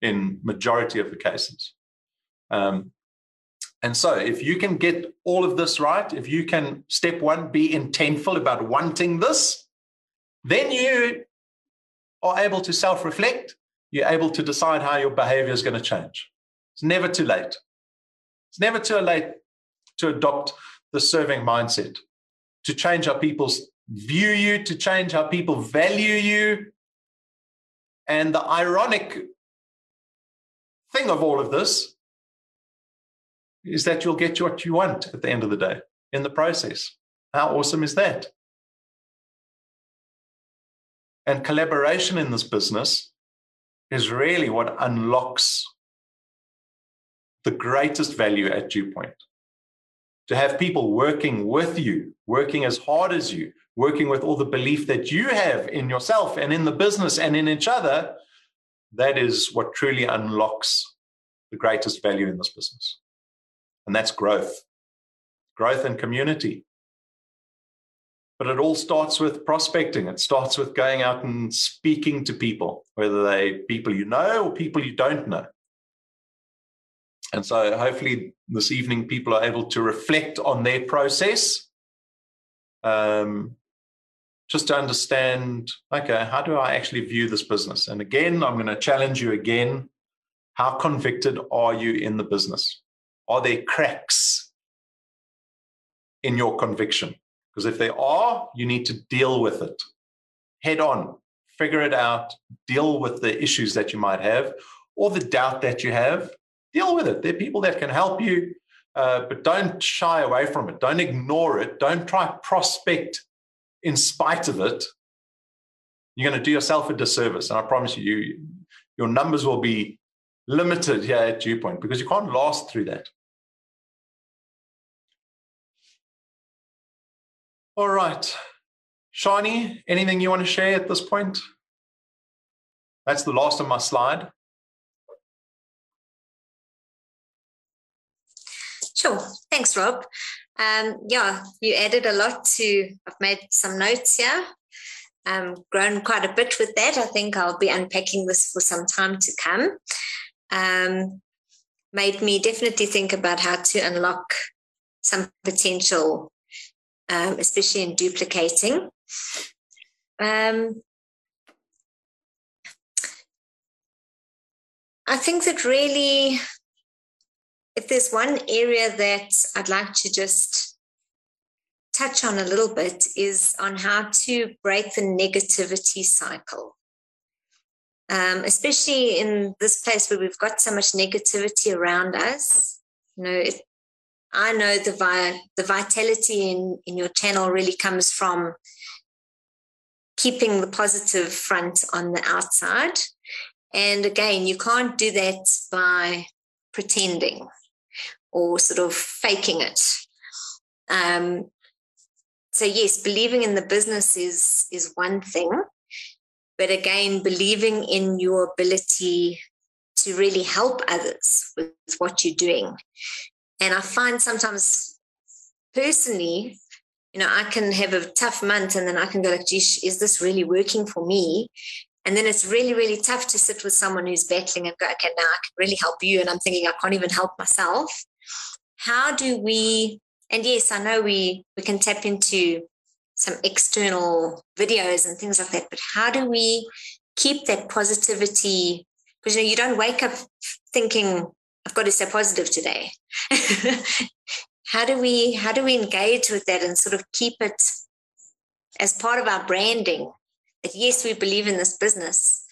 In majority of the cases. Um, and so, if you can get all of this right, if you can, step one, be intentful about wanting this, then you are able to self reflect. You're able to decide how your behavior is going to change. It's never too late. It's never too late to adopt the serving mindset, to change how people view you, to change how people value you. And the ironic thing of all of this is that you'll get what you want at the end of the day in the process. How awesome is that? And collaboration in this business is really what unlocks the greatest value at Dewpoint. To have people working with you, working as hard as you, working with all the belief that you have in yourself and in the business and in each other, that is what truly unlocks the greatest value in this business and that's growth, growth and community. But it all starts with prospecting. It starts with going out and speaking to people, whether they people you know or people you don't know. And so hopefully this evening people are able to reflect on their process um, just to understand okay, how do I actually view this business? And again, I'm going to challenge you again. How convicted are you in the business? Are there cracks in your conviction? Because if there are, you need to deal with it head on, figure it out, deal with the issues that you might have or the doubt that you have. Deal with it. There are people that can help you, uh, but don't shy away from it. Don't ignore it. Don't try to prospect in spite of it. You're going to do yourself a disservice. And I promise you, you your numbers will be limited here at Dewpoint because you can't last through that. All right. Shani, anything you want to share at this point? That's the last of my slide. Sure. Thanks, Rob. Um, yeah, you added a lot to, I've made some notes here. Um, grown quite a bit with that. I think I'll be unpacking this for some time to come. Um, made me definitely think about how to unlock some potential, um, especially in duplicating. Um, I think that really, if there's one area that I'd like to just touch on a little bit, is on how to break the negativity cycle. Um, especially in this place where we've got so much negativity around us. You know, it, I know the vi- the vitality in in your channel really comes from keeping the positive front on the outside. And again, you can't do that by pretending or sort of faking it. Um, so yes, believing in the business is is one thing, but again, believing in your ability to really help others with what you're doing. And I find sometimes personally you know, I can have a tough month and then I can go like, geez, is this really working for me? And then it's really, really tough to sit with someone who's battling and go, okay, now I can really help you. And I'm thinking I can't even help myself. How do we, and yes, I know we we can tap into some external videos and things like that, but how do we keep that positivity? Because you know, you don't wake up thinking, I've got to stay positive today. how do we how do we engage with that and sort of keep it as part of our branding that yes we believe in this business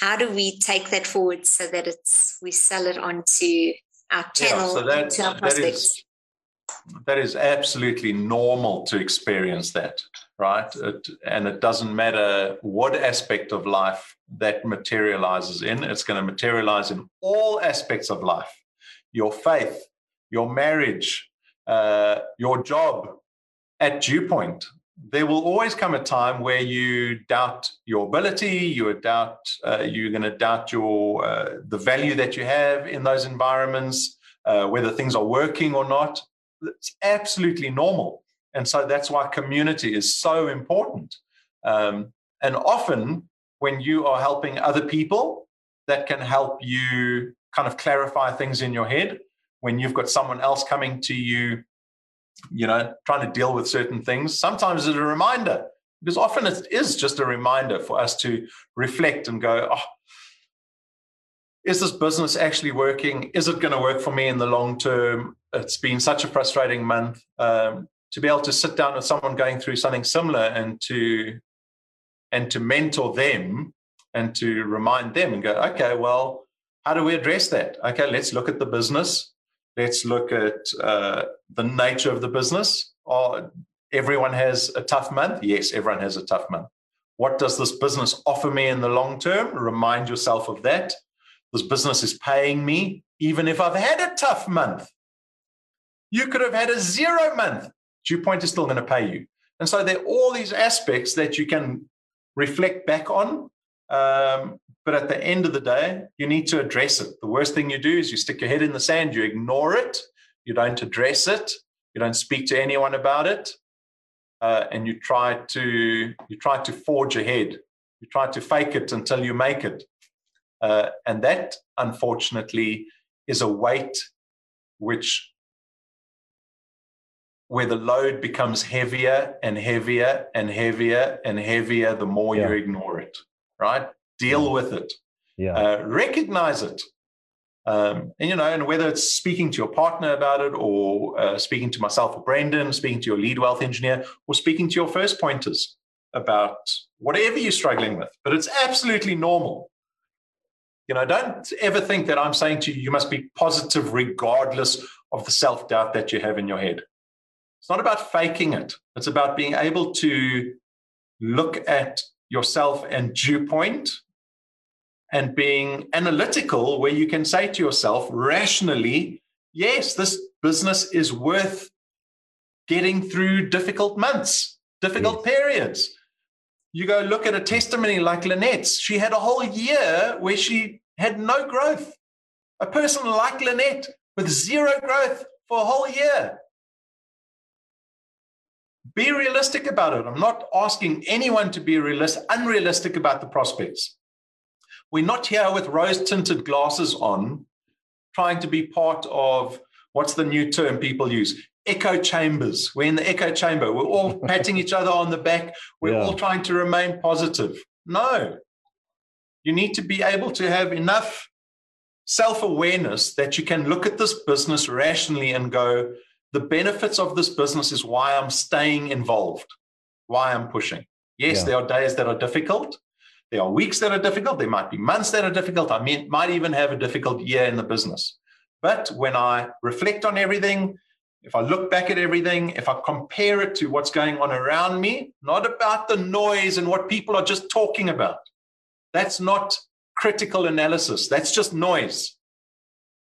how do we take that forward so that it's we sell it onto our channel yeah, so that, to our prospects? That is, that is absolutely normal to experience that right? It, and it doesn't matter what aspect of life that materializes in it's going to materialize in all aspects of life. Your faith your marriage uh, your job at due Dewpoint, there will always come a time where you doubt your ability, you doubt, uh, you're going to doubt your uh, the value that you have in those environments, uh, whether things are working or not. It's absolutely normal, and so that's why community is so important. Um, and often, when you are helping other people, that can help you kind of clarify things in your head when you've got someone else coming to you, you know, trying to deal with certain things, sometimes it's a reminder because often it is just a reminder for us to reflect and go, oh, is this business actually working? Is it going to work for me in the long term? It's been such a frustrating month. Um, to be able to sit down with someone going through something similar and to and to mentor them and to remind them and go, okay, well, how do we address that? Okay, let's look at the business. Let's look at uh, the nature of the business. Oh, everyone has a tough month. Yes, everyone has a tough month. What does this business offer me in the long term? Remind yourself of that. This business is paying me even if I've had a tough month. You could have had a zero month. Dewpoint is still going to pay you. And so there are all these aspects that you can reflect back on um, but at the end of the day, you need to address it. The worst thing you do is you stick your head in the sand, you ignore it, you don't address it, you don't speak to anyone about it, uh, and you try to you try to forge ahead. You try to fake it until you make it, uh, and that unfortunately is a weight which where the load becomes heavier and heavier and heavier and heavier the more yeah. you ignore it, right? Deal with it. Yeah. Uh, recognize it. Um, and you know, and whether it's speaking to your partner about it, or uh, speaking to myself or Brendan, speaking to your lead wealth engineer, or speaking to your first pointers about whatever you're struggling with. But it's absolutely normal. You know, don't ever think that I'm saying to you, you must be positive regardless of the self doubt that you have in your head. It's not about faking it, it's about being able to look at yourself and Dewpoint and being analytical, where you can say to yourself rationally, yes, this business is worth getting through difficult months, difficult yes. periods. You go look at a testimony like Lynette's. She had a whole year where she had no growth. A person like Lynette with zero growth for a whole year. Be realistic about it. I'm not asking anyone to be realist, unrealistic about the prospects. We're not here with rose tinted glasses on, trying to be part of what's the new term people use? Echo chambers. We're in the echo chamber. We're all patting each other on the back. We're yeah. all trying to remain positive. No. You need to be able to have enough self awareness that you can look at this business rationally and go, the benefits of this business is why I'm staying involved, why I'm pushing. Yes, yeah. there are days that are difficult. There are weeks that are difficult. There might be months that are difficult. I mean, might even have a difficult year in the business. But when I reflect on everything, if I look back at everything, if I compare it to what's going on around me, not about the noise and what people are just talking about, that's not critical analysis. That's just noise.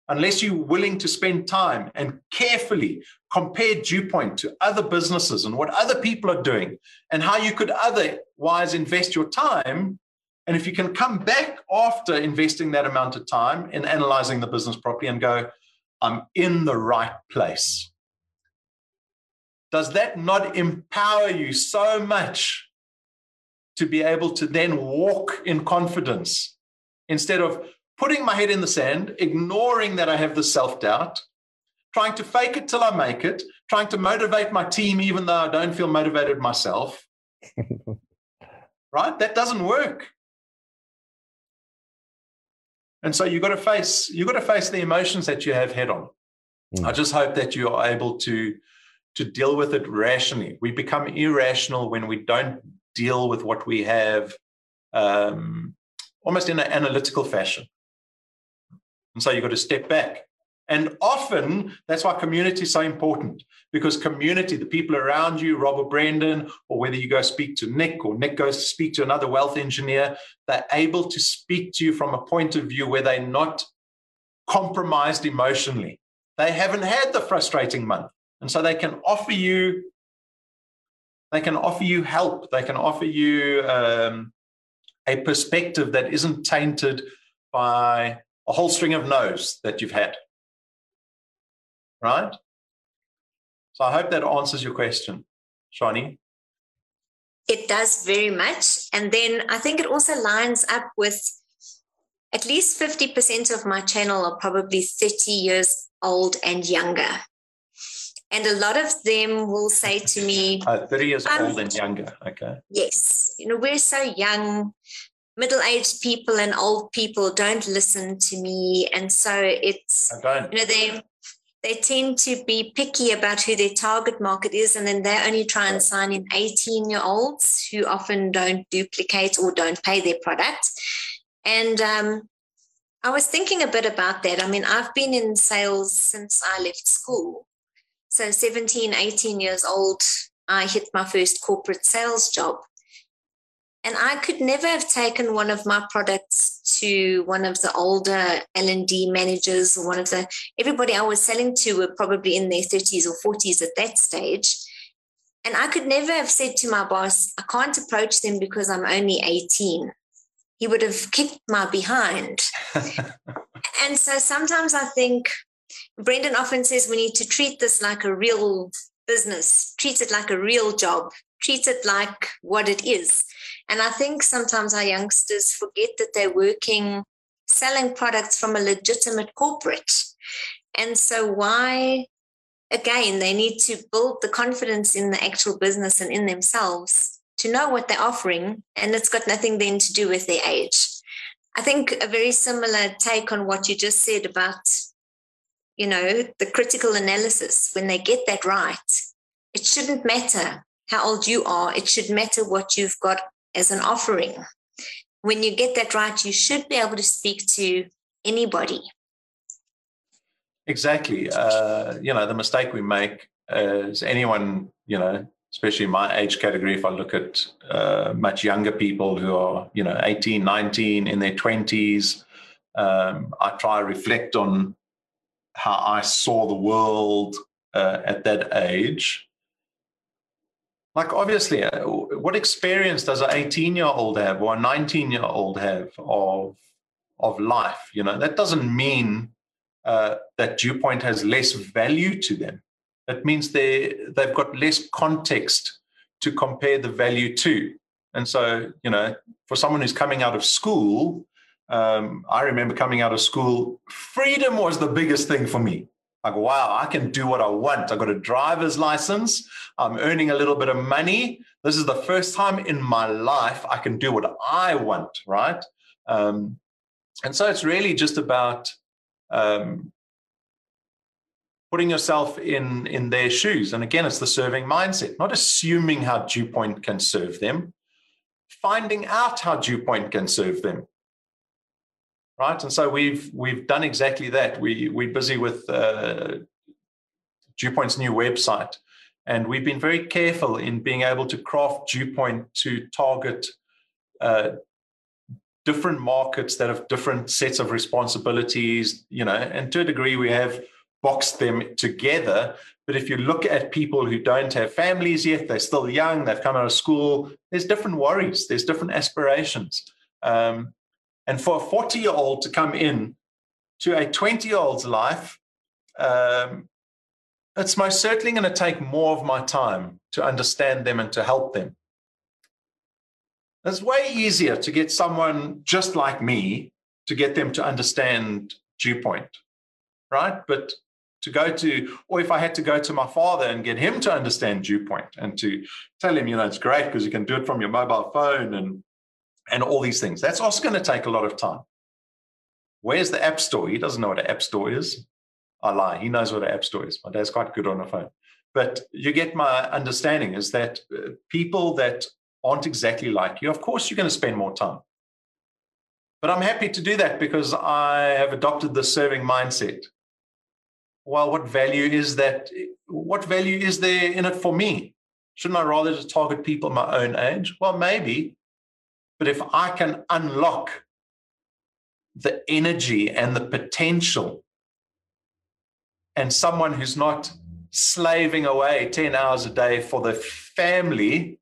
Unless you're willing to spend time and carefully compare Dewpoint to other businesses and what other people are doing and how you could otherwise invest your time, and if you can come back after investing that amount of time in analyzing the business properly and go, I'm in the right place. Does that not empower you so much to be able to then walk in confidence instead of putting my head in the sand, ignoring that I have the self doubt, trying to fake it till I make it, trying to motivate my team even though I don't feel motivated myself. right? That doesn't work. And so you've got to face you've got to face the emotions that you have head on. Mm. I just hope that you are able to to deal with it rationally. We become irrational when we don't deal with what we have um, almost in an analytical fashion. And so you've got to step back. And often that's why community is so important because community, the people around you, Robert Brendan, or whether you go speak to Nick or Nick goes to speak to another wealth engineer, they're able to speak to you from a point of view where they're not compromised emotionally. They haven't had the frustrating month. And so they can offer you they can offer you help. They can offer you um, a perspective that isn't tainted by a whole string of no's that you've had. Right? So I hope that answers your question, Shani. It does very much. And then I think it also lines up with at least 50% of my channel are probably 30 years old and younger. And a lot of them will say to me, uh, 30 years um, old and younger. Okay. Yes. You know, we're so young. Middle aged people and old people don't listen to me. And so it's, you know, they, they tend to be picky about who their target market is. And then they only try and sign in 18 year olds who often don't duplicate or don't pay their product. And um, I was thinking a bit about that. I mean, I've been in sales since I left school. So 17, 18 years old, I hit my first corporate sales job. And I could never have taken one of my products to one of the older L&D managers or one of the everybody I was selling to were probably in their 30s or 40s at that stage. And I could never have said to my boss, I can't approach them because I'm only 18. He would have kicked my behind. and so sometimes I think Brendan often says we need to treat this like a real business, treat it like a real job, treat it like what it is. And I think sometimes our youngsters forget that they're working selling products from a legitimate corporate. And so, why again, they need to build the confidence in the actual business and in themselves to know what they're offering. And it's got nothing then to do with their age. I think a very similar take on what you just said about, you know, the critical analysis, when they get that right, it shouldn't matter how old you are, it should matter what you've got as an offering. When you get that right, you should be able to speak to anybody Exactly. Uh, you know, the mistake we make is anyone, you know, especially my age category, if I look at uh, much younger people who are, you know, 18, 19, in their 20s, um, I try to reflect on how I saw the world uh, at that age. Like, obviously, uh, what experience does an 18 year old have or a 19 year old have of, of life? You know, that doesn't mean uh, that Dewpoint has less value to them. It means they they've got less context to compare the value to. And so, you know, for someone who's coming out of school, um, I remember coming out of school, freedom was the biggest thing for me. Like, wow, I can do what I want. I got a driver's license. I'm earning a little bit of money. This is the first time in my life I can do what I want, right? Um, and so it's really just about um, putting yourself in in their shoes and again it's the serving mindset not assuming how Dewpoint can serve them finding out how Dewpoint can serve them right and so we've we've done exactly that we we're busy with uh, Dewpoint's new website and we've been very careful in being able to craft Dewpoint to target uh, different markets that have different sets of responsibilities, you know, and to a degree we have boxed them together. But if you look at people who don't have families yet, they're still young, they've come out of school, there's different worries, there's different aspirations. Um, and for a 40 year old to come in to a 20 year old's life, um, it's most certainly going to take more of my time to understand them and to help them. It's way easier to get someone just like me to get them to understand Dewpoint, right? But to go to, or if I had to go to my father and get him to understand Dewpoint and to tell him, you know, it's great because you can do it from your mobile phone and and all these things. That's also going to take a lot of time. Where's the app store? He doesn't know what an app store is. I lie. He knows what an app store is. My dad's quite good on a phone. But you get my understanding is that uh, people that aren't exactly like you, of course you're going to spend more time. But I'm happy to do that because I have adopted the serving mindset. Well, what value is that? What value is there in it for me? Shouldn't I rather just target people my own age? Well, maybe. But if I can unlock the energy and the potential and someone who's not slaving away 10 hours a day for the family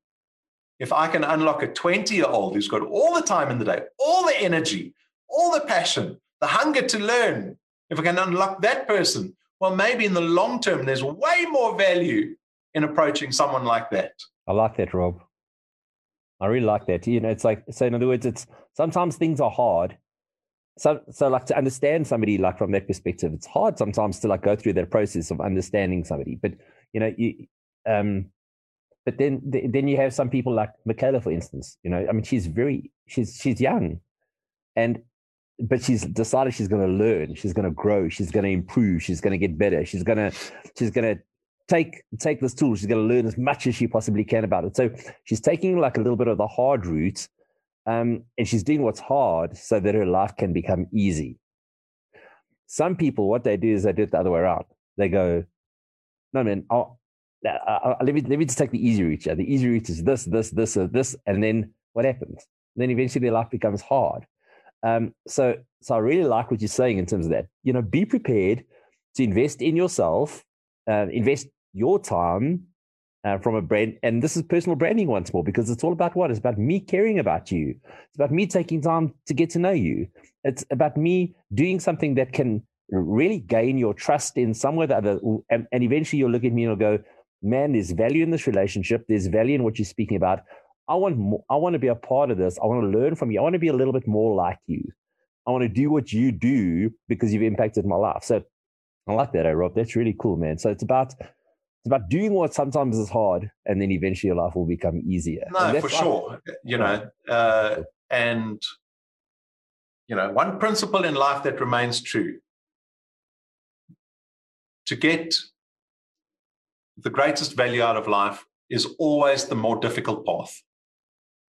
if I can unlock a 20 year old who's got all the time in the day, all the energy, all the passion, the hunger to learn, if I can unlock that person, well, maybe in the long term, there's way more value in approaching someone like that. I like that, Rob. I really like that. You know, it's like, so in other words, it's sometimes things are hard. So, so like to understand somebody, like from that perspective, it's hard sometimes to like go through that process of understanding somebody. But, you know, you, um, but then then you have some people like Michaela, for instance. You know, I mean, she's very she's she's young, and but she's decided she's going to learn, she's going to grow, she's going to improve, she's going to get better, she's going to she's going to take take this tool, she's going to learn as much as she possibly can about it. So she's taking like a little bit of the hard route, um, and she's doing what's hard so that her life can become easy. Some people, what they do is they do it the other way around. They go, "No, man, I'll, uh, uh, let me let me just take the easy route. Yeah, The easy route is this, this, this, or this, and then what happens? And then eventually their life becomes hard. Um, so, so I really like what you're saying in terms of that. You know, be prepared to invest in yourself, uh, invest your time uh, from a brand. And this is personal branding once more because it's all about what? It's about me caring about you. It's about me taking time to get to know you. It's about me doing something that can really gain your trust in some way or the other. And, and eventually you'll look at me and you'll go, man, there's value in this relationship. There's value in what you're speaking about. I want more, I want to be a part of this. I want to learn from you. I want to be a little bit more like you. I want to do what you do because you've impacted my life. So I like that, eh, Rob. That's really cool, man. So it's about it's about doing what sometimes is hard, and then eventually your life will become easier. No, for sure. You know, uh, and you know, one principle in life that remains true: to get the greatest value out of life is always the more difficult path.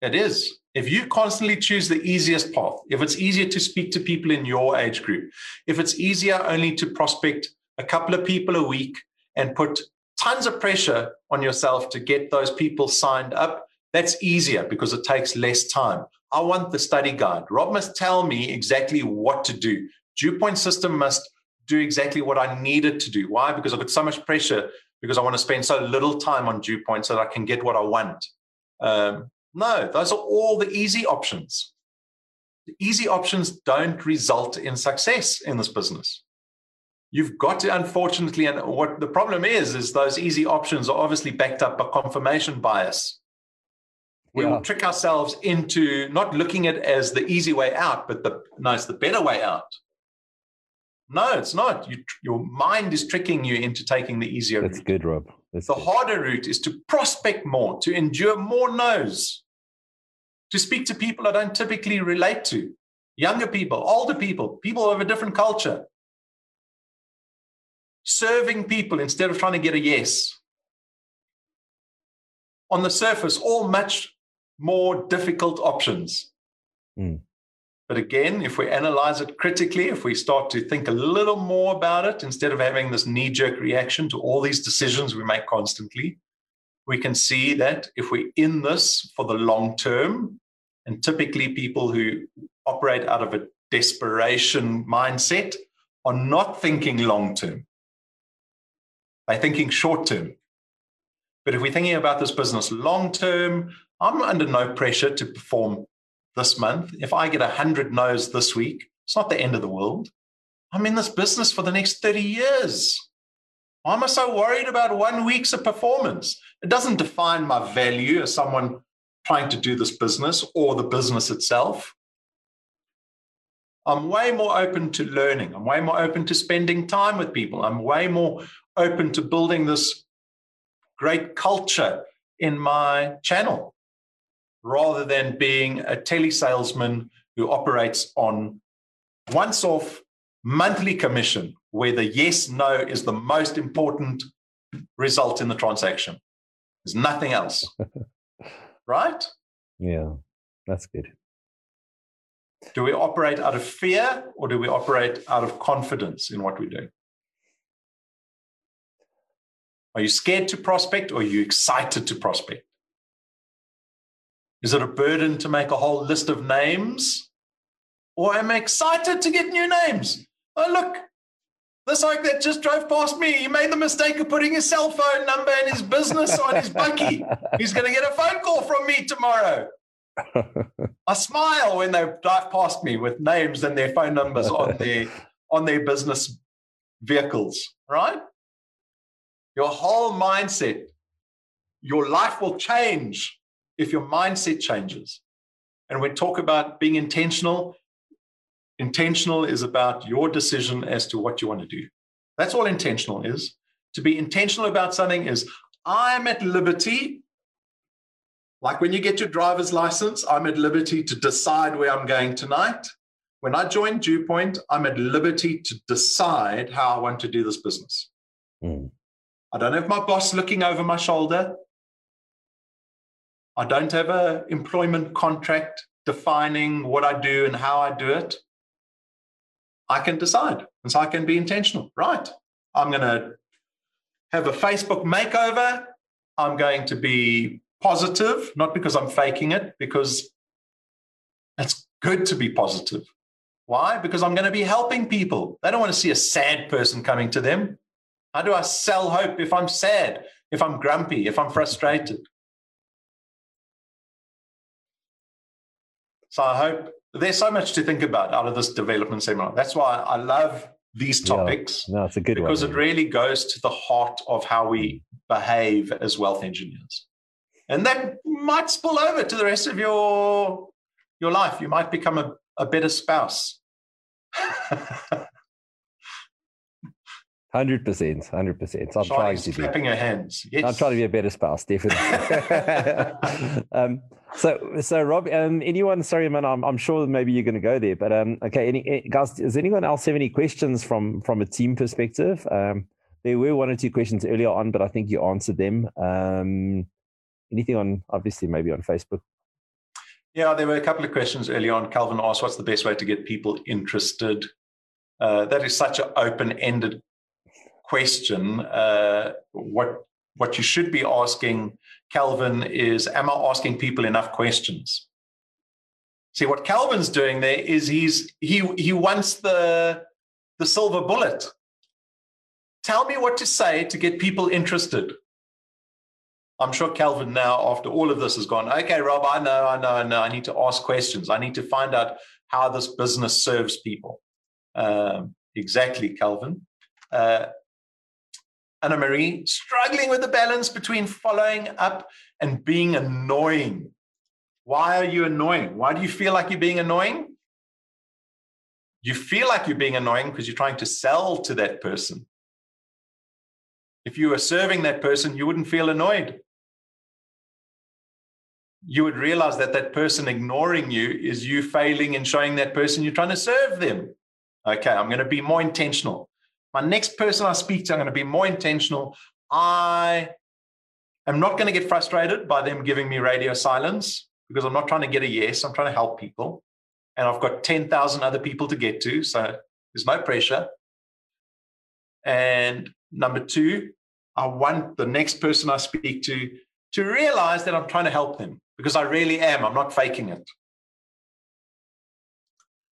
It is. If you constantly choose the easiest path, if it's easier to speak to people in your age group, if it's easier only to prospect a couple of people a week and put tons of pressure on yourself to get those people signed up, that's easier because it takes less time. I want the study guide. Rob must tell me exactly what to do. Dewpoint system must do exactly what I need it to do. Why? Because I've got so much pressure because I want to spend so little time on Dewpoint so that I can get what I want. Um, no, those are all the easy options. The easy options don't result in success in this business. You've got to, unfortunately, and what the problem is, is those easy options are obviously backed up by confirmation bias. We yeah. will trick ourselves into not looking at it as the easy way out, but the no, it's the better way out. No, it's not. You, your mind is tricking you into taking the easier That's route. good, Rob. That's the good. harder route is to prospect more, to endure more no's, to speak to people I don't typically relate to, younger people, older people, people of a different culture. Serving people instead of trying to get a yes. On the surface, all much more difficult options. Mm. But again, if we analyze it critically, if we start to think a little more about it instead of having this knee jerk reaction to all these decisions we make constantly, we can see that if we're in this for the long term, and typically people who operate out of a desperation mindset are not thinking long term, they're thinking short term. But if we're thinking about this business long term, I'm under no pressure to perform this month, if I get 100 no's this week, it's not the end of the world. I'm in this business for the next 30 years. Why am I so worried about one week's of performance? It doesn't define my value as someone trying to do this business or the business itself. I'm way more open to learning. I'm way more open to spending time with people. I'm way more open to building this great culture in my channel rather than being a telesalesman who operates on once off monthly commission, where the yes no is the most important result in the transaction. There's nothing else. right? Yeah, that's good. Do we operate out of fear or do we operate out of confidence in what we're doing? Are you scared to prospect or are you excited to prospect? Is it a burden to make a whole list of names? Or am I excited to get new names? Oh, look, this like that just drove past me. He made the mistake of putting his cell phone number and his business on his bucky. He's going to get a phone call from me tomorrow. I smile when they drive past me with names and their phone numbers on their on their business vehicles, right? Your whole mindset, your life will change if your mindset changes. And we talk about being intentional, intentional is about your decision as to what you want to do. That's all intentional is. To be intentional about something is I'm at liberty. Like when you get your driver's license, I'm at liberty to decide where I'm going tonight. When I join Dewpoint, I'm at liberty to decide how I want to do this business. Mm. I don't have my boss looking over my shoulder. I don't have an employment contract defining what I do and how I do it. I can decide. And so I can be intentional. Right. I'm going to have a Facebook makeover. I'm going to be positive, not because I'm faking it, because it's good to be positive. Why? Because I'm going to be helping people. They don't want to see a sad person coming to them. How do I sell hope if I'm sad, if I'm grumpy, if I'm frustrated? So I hope there's so much to think about out of this development seminar. That's why I love these topics. Yeah. No, it's a good because one, it really goes to the heart of how we behave as wealth engineers. And that might spill over to the rest of your your life. You might become a, a better spouse. Hundred percent, hundred percent. I'm trying to clapping her hands. Yes. I'm trying to be a better spouse, definitely. um, so, so Rob, um, anyone? Sorry, man. I'm, I'm sure maybe you're going to go there, but um, okay. Any eh, guys? Does anyone else have any questions from from a team perspective? Um, there were one or two questions earlier on, but I think you answered them. Um, anything on obviously maybe on Facebook? Yeah, there were a couple of questions early on. Calvin asked, "What's the best way to get people interested?" Uh, that is such an open-ended question. Uh, what what you should be asking, Calvin, is am I asking people enough questions? See, what Calvin's doing there is he's he he wants the the silver bullet. Tell me what to say to get people interested. I'm sure Calvin now, after all of this, has gone, okay, Rob, I know, I know, I know. I need to ask questions. I need to find out how this business serves people. Um, exactly, Calvin. Uh, Anna Marie, struggling with the balance between following up and being annoying. Why are you annoying? Why do you feel like you're being annoying? You feel like you're being annoying because you're trying to sell to that person. If you were serving that person, you wouldn't feel annoyed. You would realize that that person ignoring you is you failing in showing that person you're trying to serve them. Okay, I'm going to be more intentional. My next person I speak to, I'm going to be more intentional. I am not going to get frustrated by them giving me radio silence because I'm not trying to get a yes. I'm trying to help people. And I've got 10,000 other people to get to. So there's no pressure. And number two, I want the next person I speak to to realize that I'm trying to help them because I really am. I'm not faking it.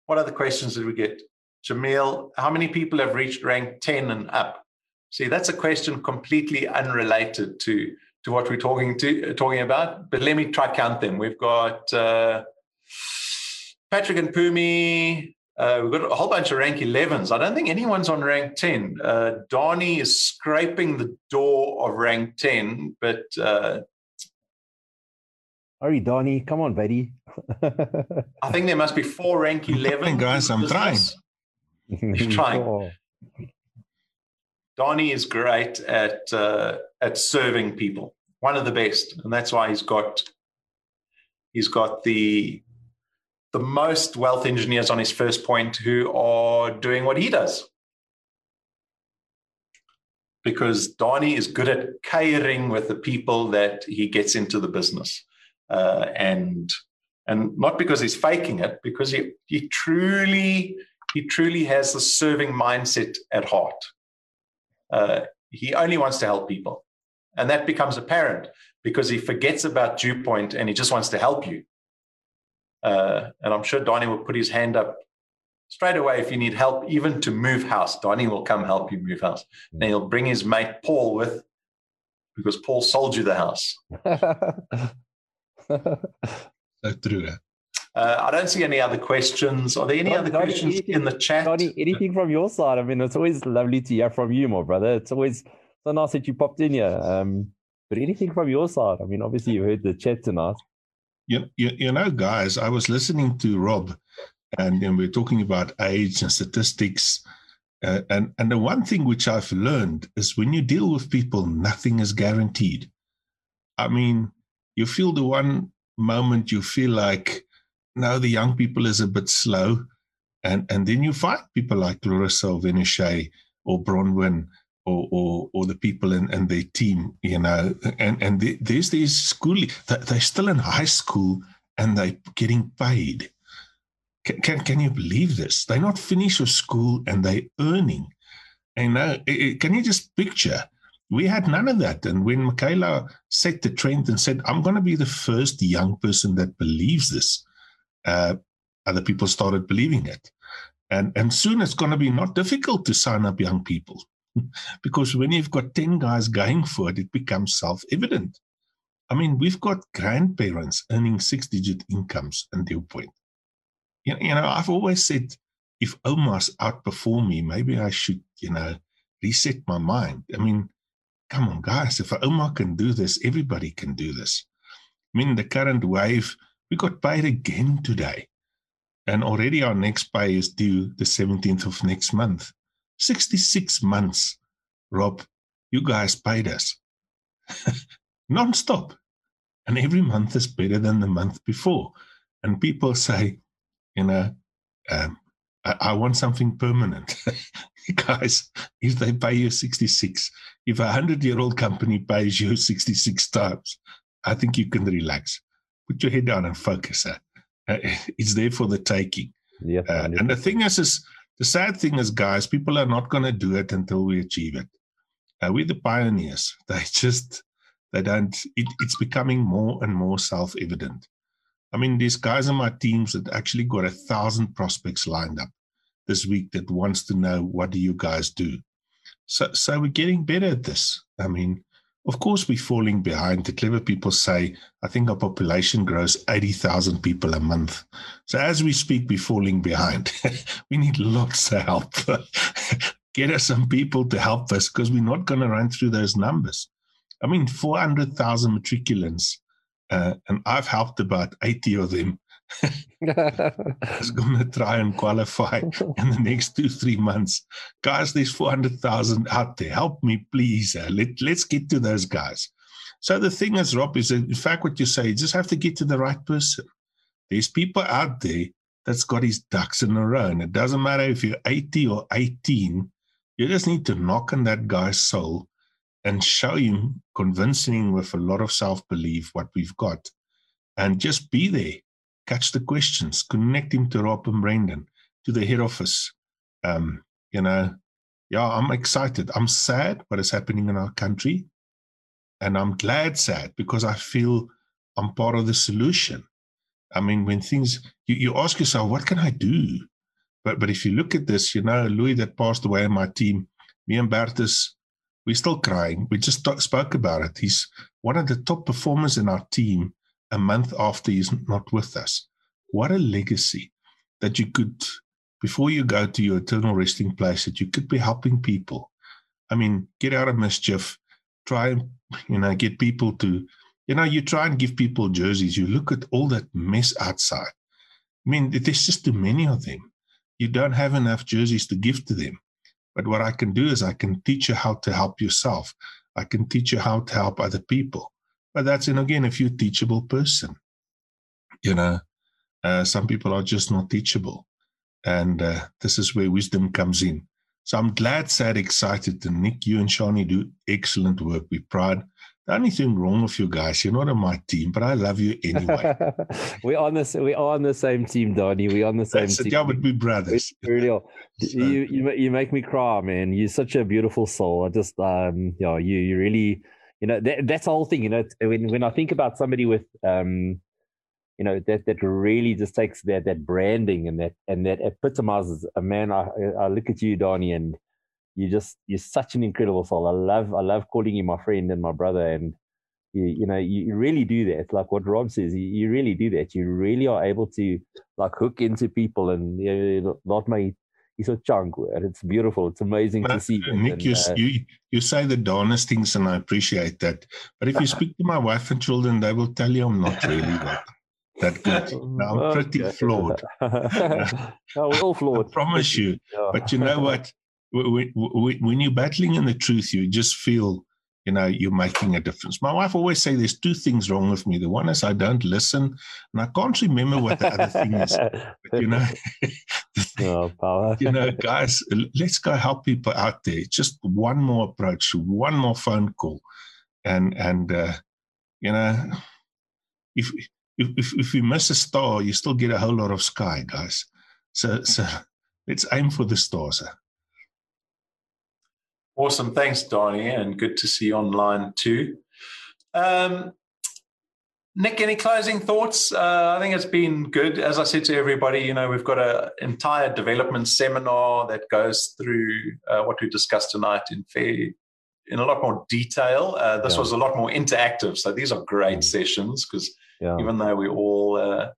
What other questions did we get? Jamil, how many people have reached rank 10 and up? See, that's a question completely unrelated to, to what we're talking to talking about. But let me try count them. We've got uh, Patrick and Pumi. Uh, we've got a whole bunch of rank 11s. I don't think anyone's on rank 10. Uh, Donnie is scraping the door of rank 10, but. Uh, Hurry, Donnie. Come on, buddy. I think there must be four rank 11. guys, I'm trying. He's trying. Donnie is great at uh, at serving people. One of the best, and that's why he's got he's got the the most wealth engineers on his first point who are doing what he does. Because Donnie is good at caring with the people that he gets into the business, uh, and and not because he's faking it, because he he truly he truly has the serving mindset at heart. Uh, he only wants to help people. And that becomes apparent because he forgets about Dewpoint and he just wants to help you. Uh, and I'm sure Donnie will put his hand up straight away if you need help, even to move house. Donnie will come help you move house. And he'll bring his mate Paul with because Paul sold you the house. so true. Uh, I don't see any other questions. Are there any other questions anything, in the chat? anything from your side? I mean, it's always lovely to hear from you, my brother. It's always so nice that you popped in here. Um, but anything from your side? I mean, obviously you heard the chat tonight. You, you, you know, guys, I was listening to Rob, and, and we're talking about age and statistics. Uh, and and the one thing which I've learned is when you deal with people, nothing is guaranteed. I mean, you feel the one moment you feel like now the young people is a bit slow. And and then you find people like Clarissa or Venishay or Bronwyn or, or or the people in, in their team, you know, and and there's these school, They're still in high school and they're getting paid. Can, can, can you believe this? They're not finished with school and they're earning. And now, can you just picture? We had none of that. And when Michaela set the trend and said, I'm going to be the first young person that believes this, uh, other people started believing it. And, and soon it's going to be not difficult to sign up young people because when you've got 10 guys going for it, it becomes self evident. I mean, we've got grandparents earning six digit incomes and Dewpoint. You, you know, I've always said if Omar's outperform me, maybe I should, you know, reset my mind. I mean, come on, guys, if Omar can do this, everybody can do this. I mean, the current wave, we got paid again today. And already our next pay is due the 17th of next month. 66 months Rob, you guys paid us non-stop. And every month is better than the month before. And people say, you know, um, I, I, want something permanent. guys, if they pay you 66, if a 100 year old company pays you 66 times, I think you can relax. Put your head down and focus. Uh, it's there for the taking. Yep, uh, and the thing is, is, the sad thing is, guys, people are not going to do it until we achieve it. Uh, we're the pioneers. They just, they don't, it, it's becoming more and more self evident. I mean, these guys on my teams that actually got a thousand prospects lined up this week that wants to know what do you guys do. So, so we're getting better at this. I mean, of course, we're falling behind. The clever people say, I think our population grows 80,000 people a month. So as we speak, we're falling behind. we need lots of help. Get us some people to help us because we're not going to run through those numbers. I mean, 400,000 matriculants, uh, and I've helped about 80 of them is going to try and qualify in the next two, three months. Guys, there's 400,000 out there. Help me, please. Uh, let, let's get to those guys. So the thing is, Rob, is in fact what you say, you just have to get to the right person. There's people out there that's got his ducks in a row. And it doesn't matter if you're 80 or 18, you just need to knock on that guy's soul and show him, convincing him with a lot of self belief what we've got. And just be there catch the questions, connect him to Rob and Brendan, to the head office. Um, you know, yeah, I'm excited. I'm sad what is happening in our country. And I'm glad sad because I feel I'm part of the solution. I mean, when things, you, you ask yourself, what can I do? But but if you look at this, you know, Louis that passed away in my team, me and Bertus, we're still crying. We just talk, spoke about it. He's one of the top performers in our team a month after he's not with us. What a legacy that you could, before you go to your eternal resting place, that you could be helping people. I mean, get out of mischief, try and, you know, get people to, you know, you try and give people jerseys. You look at all that mess outside. I mean, there's just too many of them. You don't have enough jerseys to give to them. But what I can do is I can teach you how to help yourself. I can teach you how to help other people. But that's, and again, if you're a teachable person, you know, uh, some people are just not teachable. And uh, this is where wisdom comes in. So I'm glad, sad, excited. And Nick, you and Shani do excellent work. We pride. The only thing wrong with you guys, you're not on my team, but I love you anyway. we're on this. We are on the same team, Donnie. We're on the same That's team. Yeah, but we brothers. We really are. so. You, you you make me cry, man. You're such a beautiful soul. I just um, yeah, you you really you know that, that's the whole thing you know when, when i think about somebody with um you know that that really just takes that that branding and that and that epitomizes a man i i look at you donnie and you just you're such an incredible soul. I love i love calling you my friend and my brother and you, you know you really do that. Like what rob says you, you really do that. You really are able to like hook into people and you know, not my he's a chunk and it's beautiful. It's amazing to see nick and, you, uh, you you say the darnest things and i appreciate that. But if you speak to my wife and children they will tell you i'm not really that that good. I'm pretty flawed. No, we're all flawed. I promise you. Yeah. but you know what? When, when you're battling in the truth you just feel you know you're making a difference. My wife always say there's two things wrong with me. The one is i don't listen and i can't remember what the other thing is. But you know oh, power. you know guys let's go help people out there just one more approach one more phone call and and uh, you know if if if we miss a star you still get a whole lot of sky guys so so let's aim for the stars Awesome. Thanks, Donnie, and good to see you online too. Um, Nick, any closing thoughts? Uh, I think it's been good. As I said to everybody, you know, we've got an entire development seminar that goes through uh, what we discussed tonight in fair, in a lot more detail. Uh, this yeah. was a lot more interactive. So these are great mm. sessions because yeah. even though we're all uh,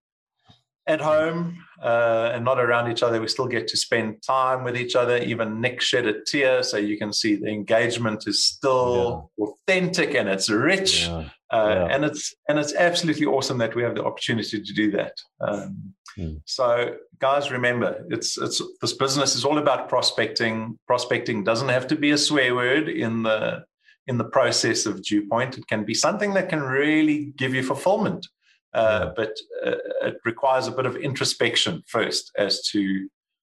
at home uh, and not around each other. We still get to spend time with each other. Even Nick shed a tear, so you can see the engagement is still yeah. authentic and it's rich. Uh, yeah. And it's and it's absolutely awesome that we have the opportunity to do that. Um, mm. So, guys, remember, it's it's this business is all about prospecting. Prospecting doesn't have to be a swear word in the in the process of Dewpoint. It can be something that can really give you fulfillment, uh, yeah. but uh, it requires a bit of introspection first as to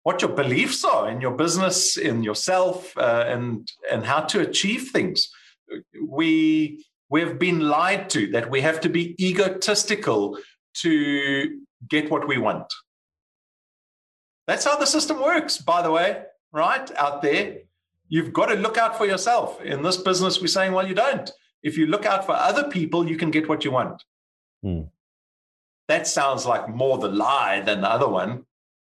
what your beliefs are in your business, in yourself, uh, and and how to achieve things. We we've been lied to that we have to be egotistical to get what we want. That's how the system works, by the way, right? Out there. You've got to look out for yourself. In this business, we're saying, well, you don't. If you look out for other people, you can get what you want. Hmm. That sounds like more the lie than the other one.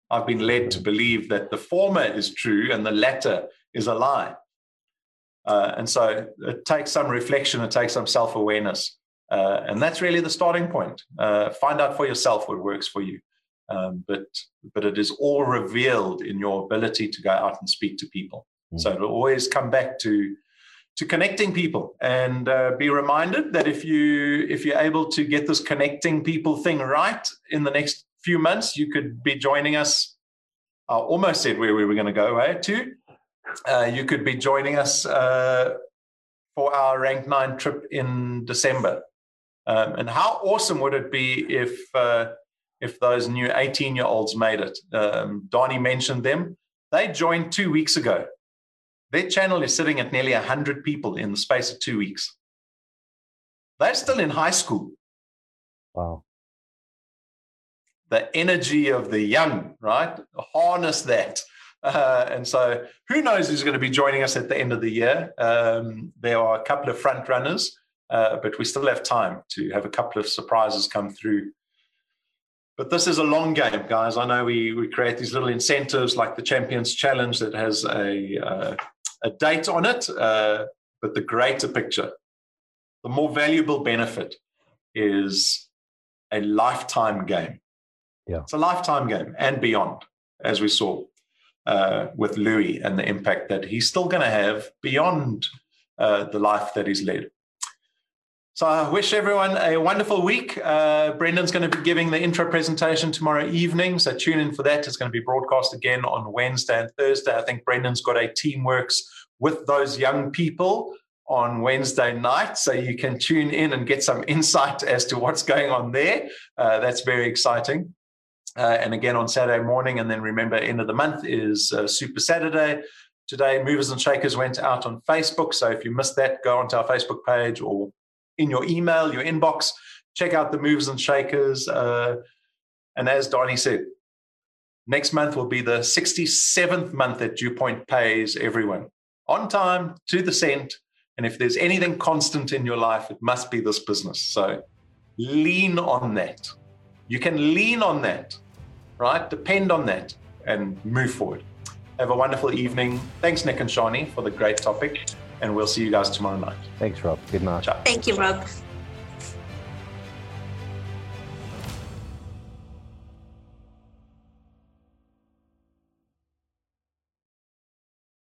I've been led to believe that the former is true and the latter is a lie. Uh, and so it takes some reflection, it takes some self awareness. Uh, and that's really the starting point. Uh, find out for yourself what works for you. Um, but, but it is all revealed in your ability to go out and speak to people. Mm-hmm. So it'll always come back to, to connecting people and uh, be reminded that if you if you're able to get this connecting people thing right in the next few months, you could be joining us. I almost said where we were going to go, eh? To uh, you could be joining us uh, for our Rank 9 trip in December. Um, and how awesome would it be if uh, if those new 18 year olds made it? Um, Donnie mentioned them. They joined two weeks ago. Their channel is sitting at nearly 100 people in the space of two weeks. They're still in high school. Wow. The energy of the young, right? Harness that. Uh, and so, who knows who's going to be joining us at the end of the year? Um, there are a couple of front runners, uh, but we still have time to have a couple of surprises come through. But this is a long game, guys. I know we, we create these little incentives like the Champions Challenge that has a, uh, a date on it, uh, but the greater picture, the more valuable benefit is a lifetime game. Yeah. It's a lifetime game and beyond, as we saw uh, with Louis and the impact that he's still going to have beyond uh, the life that he's led. So I wish everyone a wonderful week. Uh, Brendan's going to be giving the intro presentation tomorrow evening, so tune in for that. It's going to be broadcast again on Wednesday and Thursday. I think Brendan's got a Teamworks with those young people on Wednesday night, so you can tune in and get some insight as to what's going on there. Uh, that's very exciting. Uh, and again on Saturday morning. And then remember, end of the month is uh, Super Saturday. Today, Movers and Shakers went out on Facebook. So if you missed that, go onto our Facebook page or in your email, your inbox, check out the Movers and Shakers. Uh, and as Donnie said, next month will be the 67th month that Dewpoint pays everyone on time, to the cent. And if there's anything constant in your life, it must be this business. So lean on that. You can lean on that right? Depend on that and move forward. Have a wonderful evening. Thanks, Nick and Shani, for the great topic. And we'll see you guys tomorrow night. Thanks, Rob. Good night. Ciao. Thank you, Rob.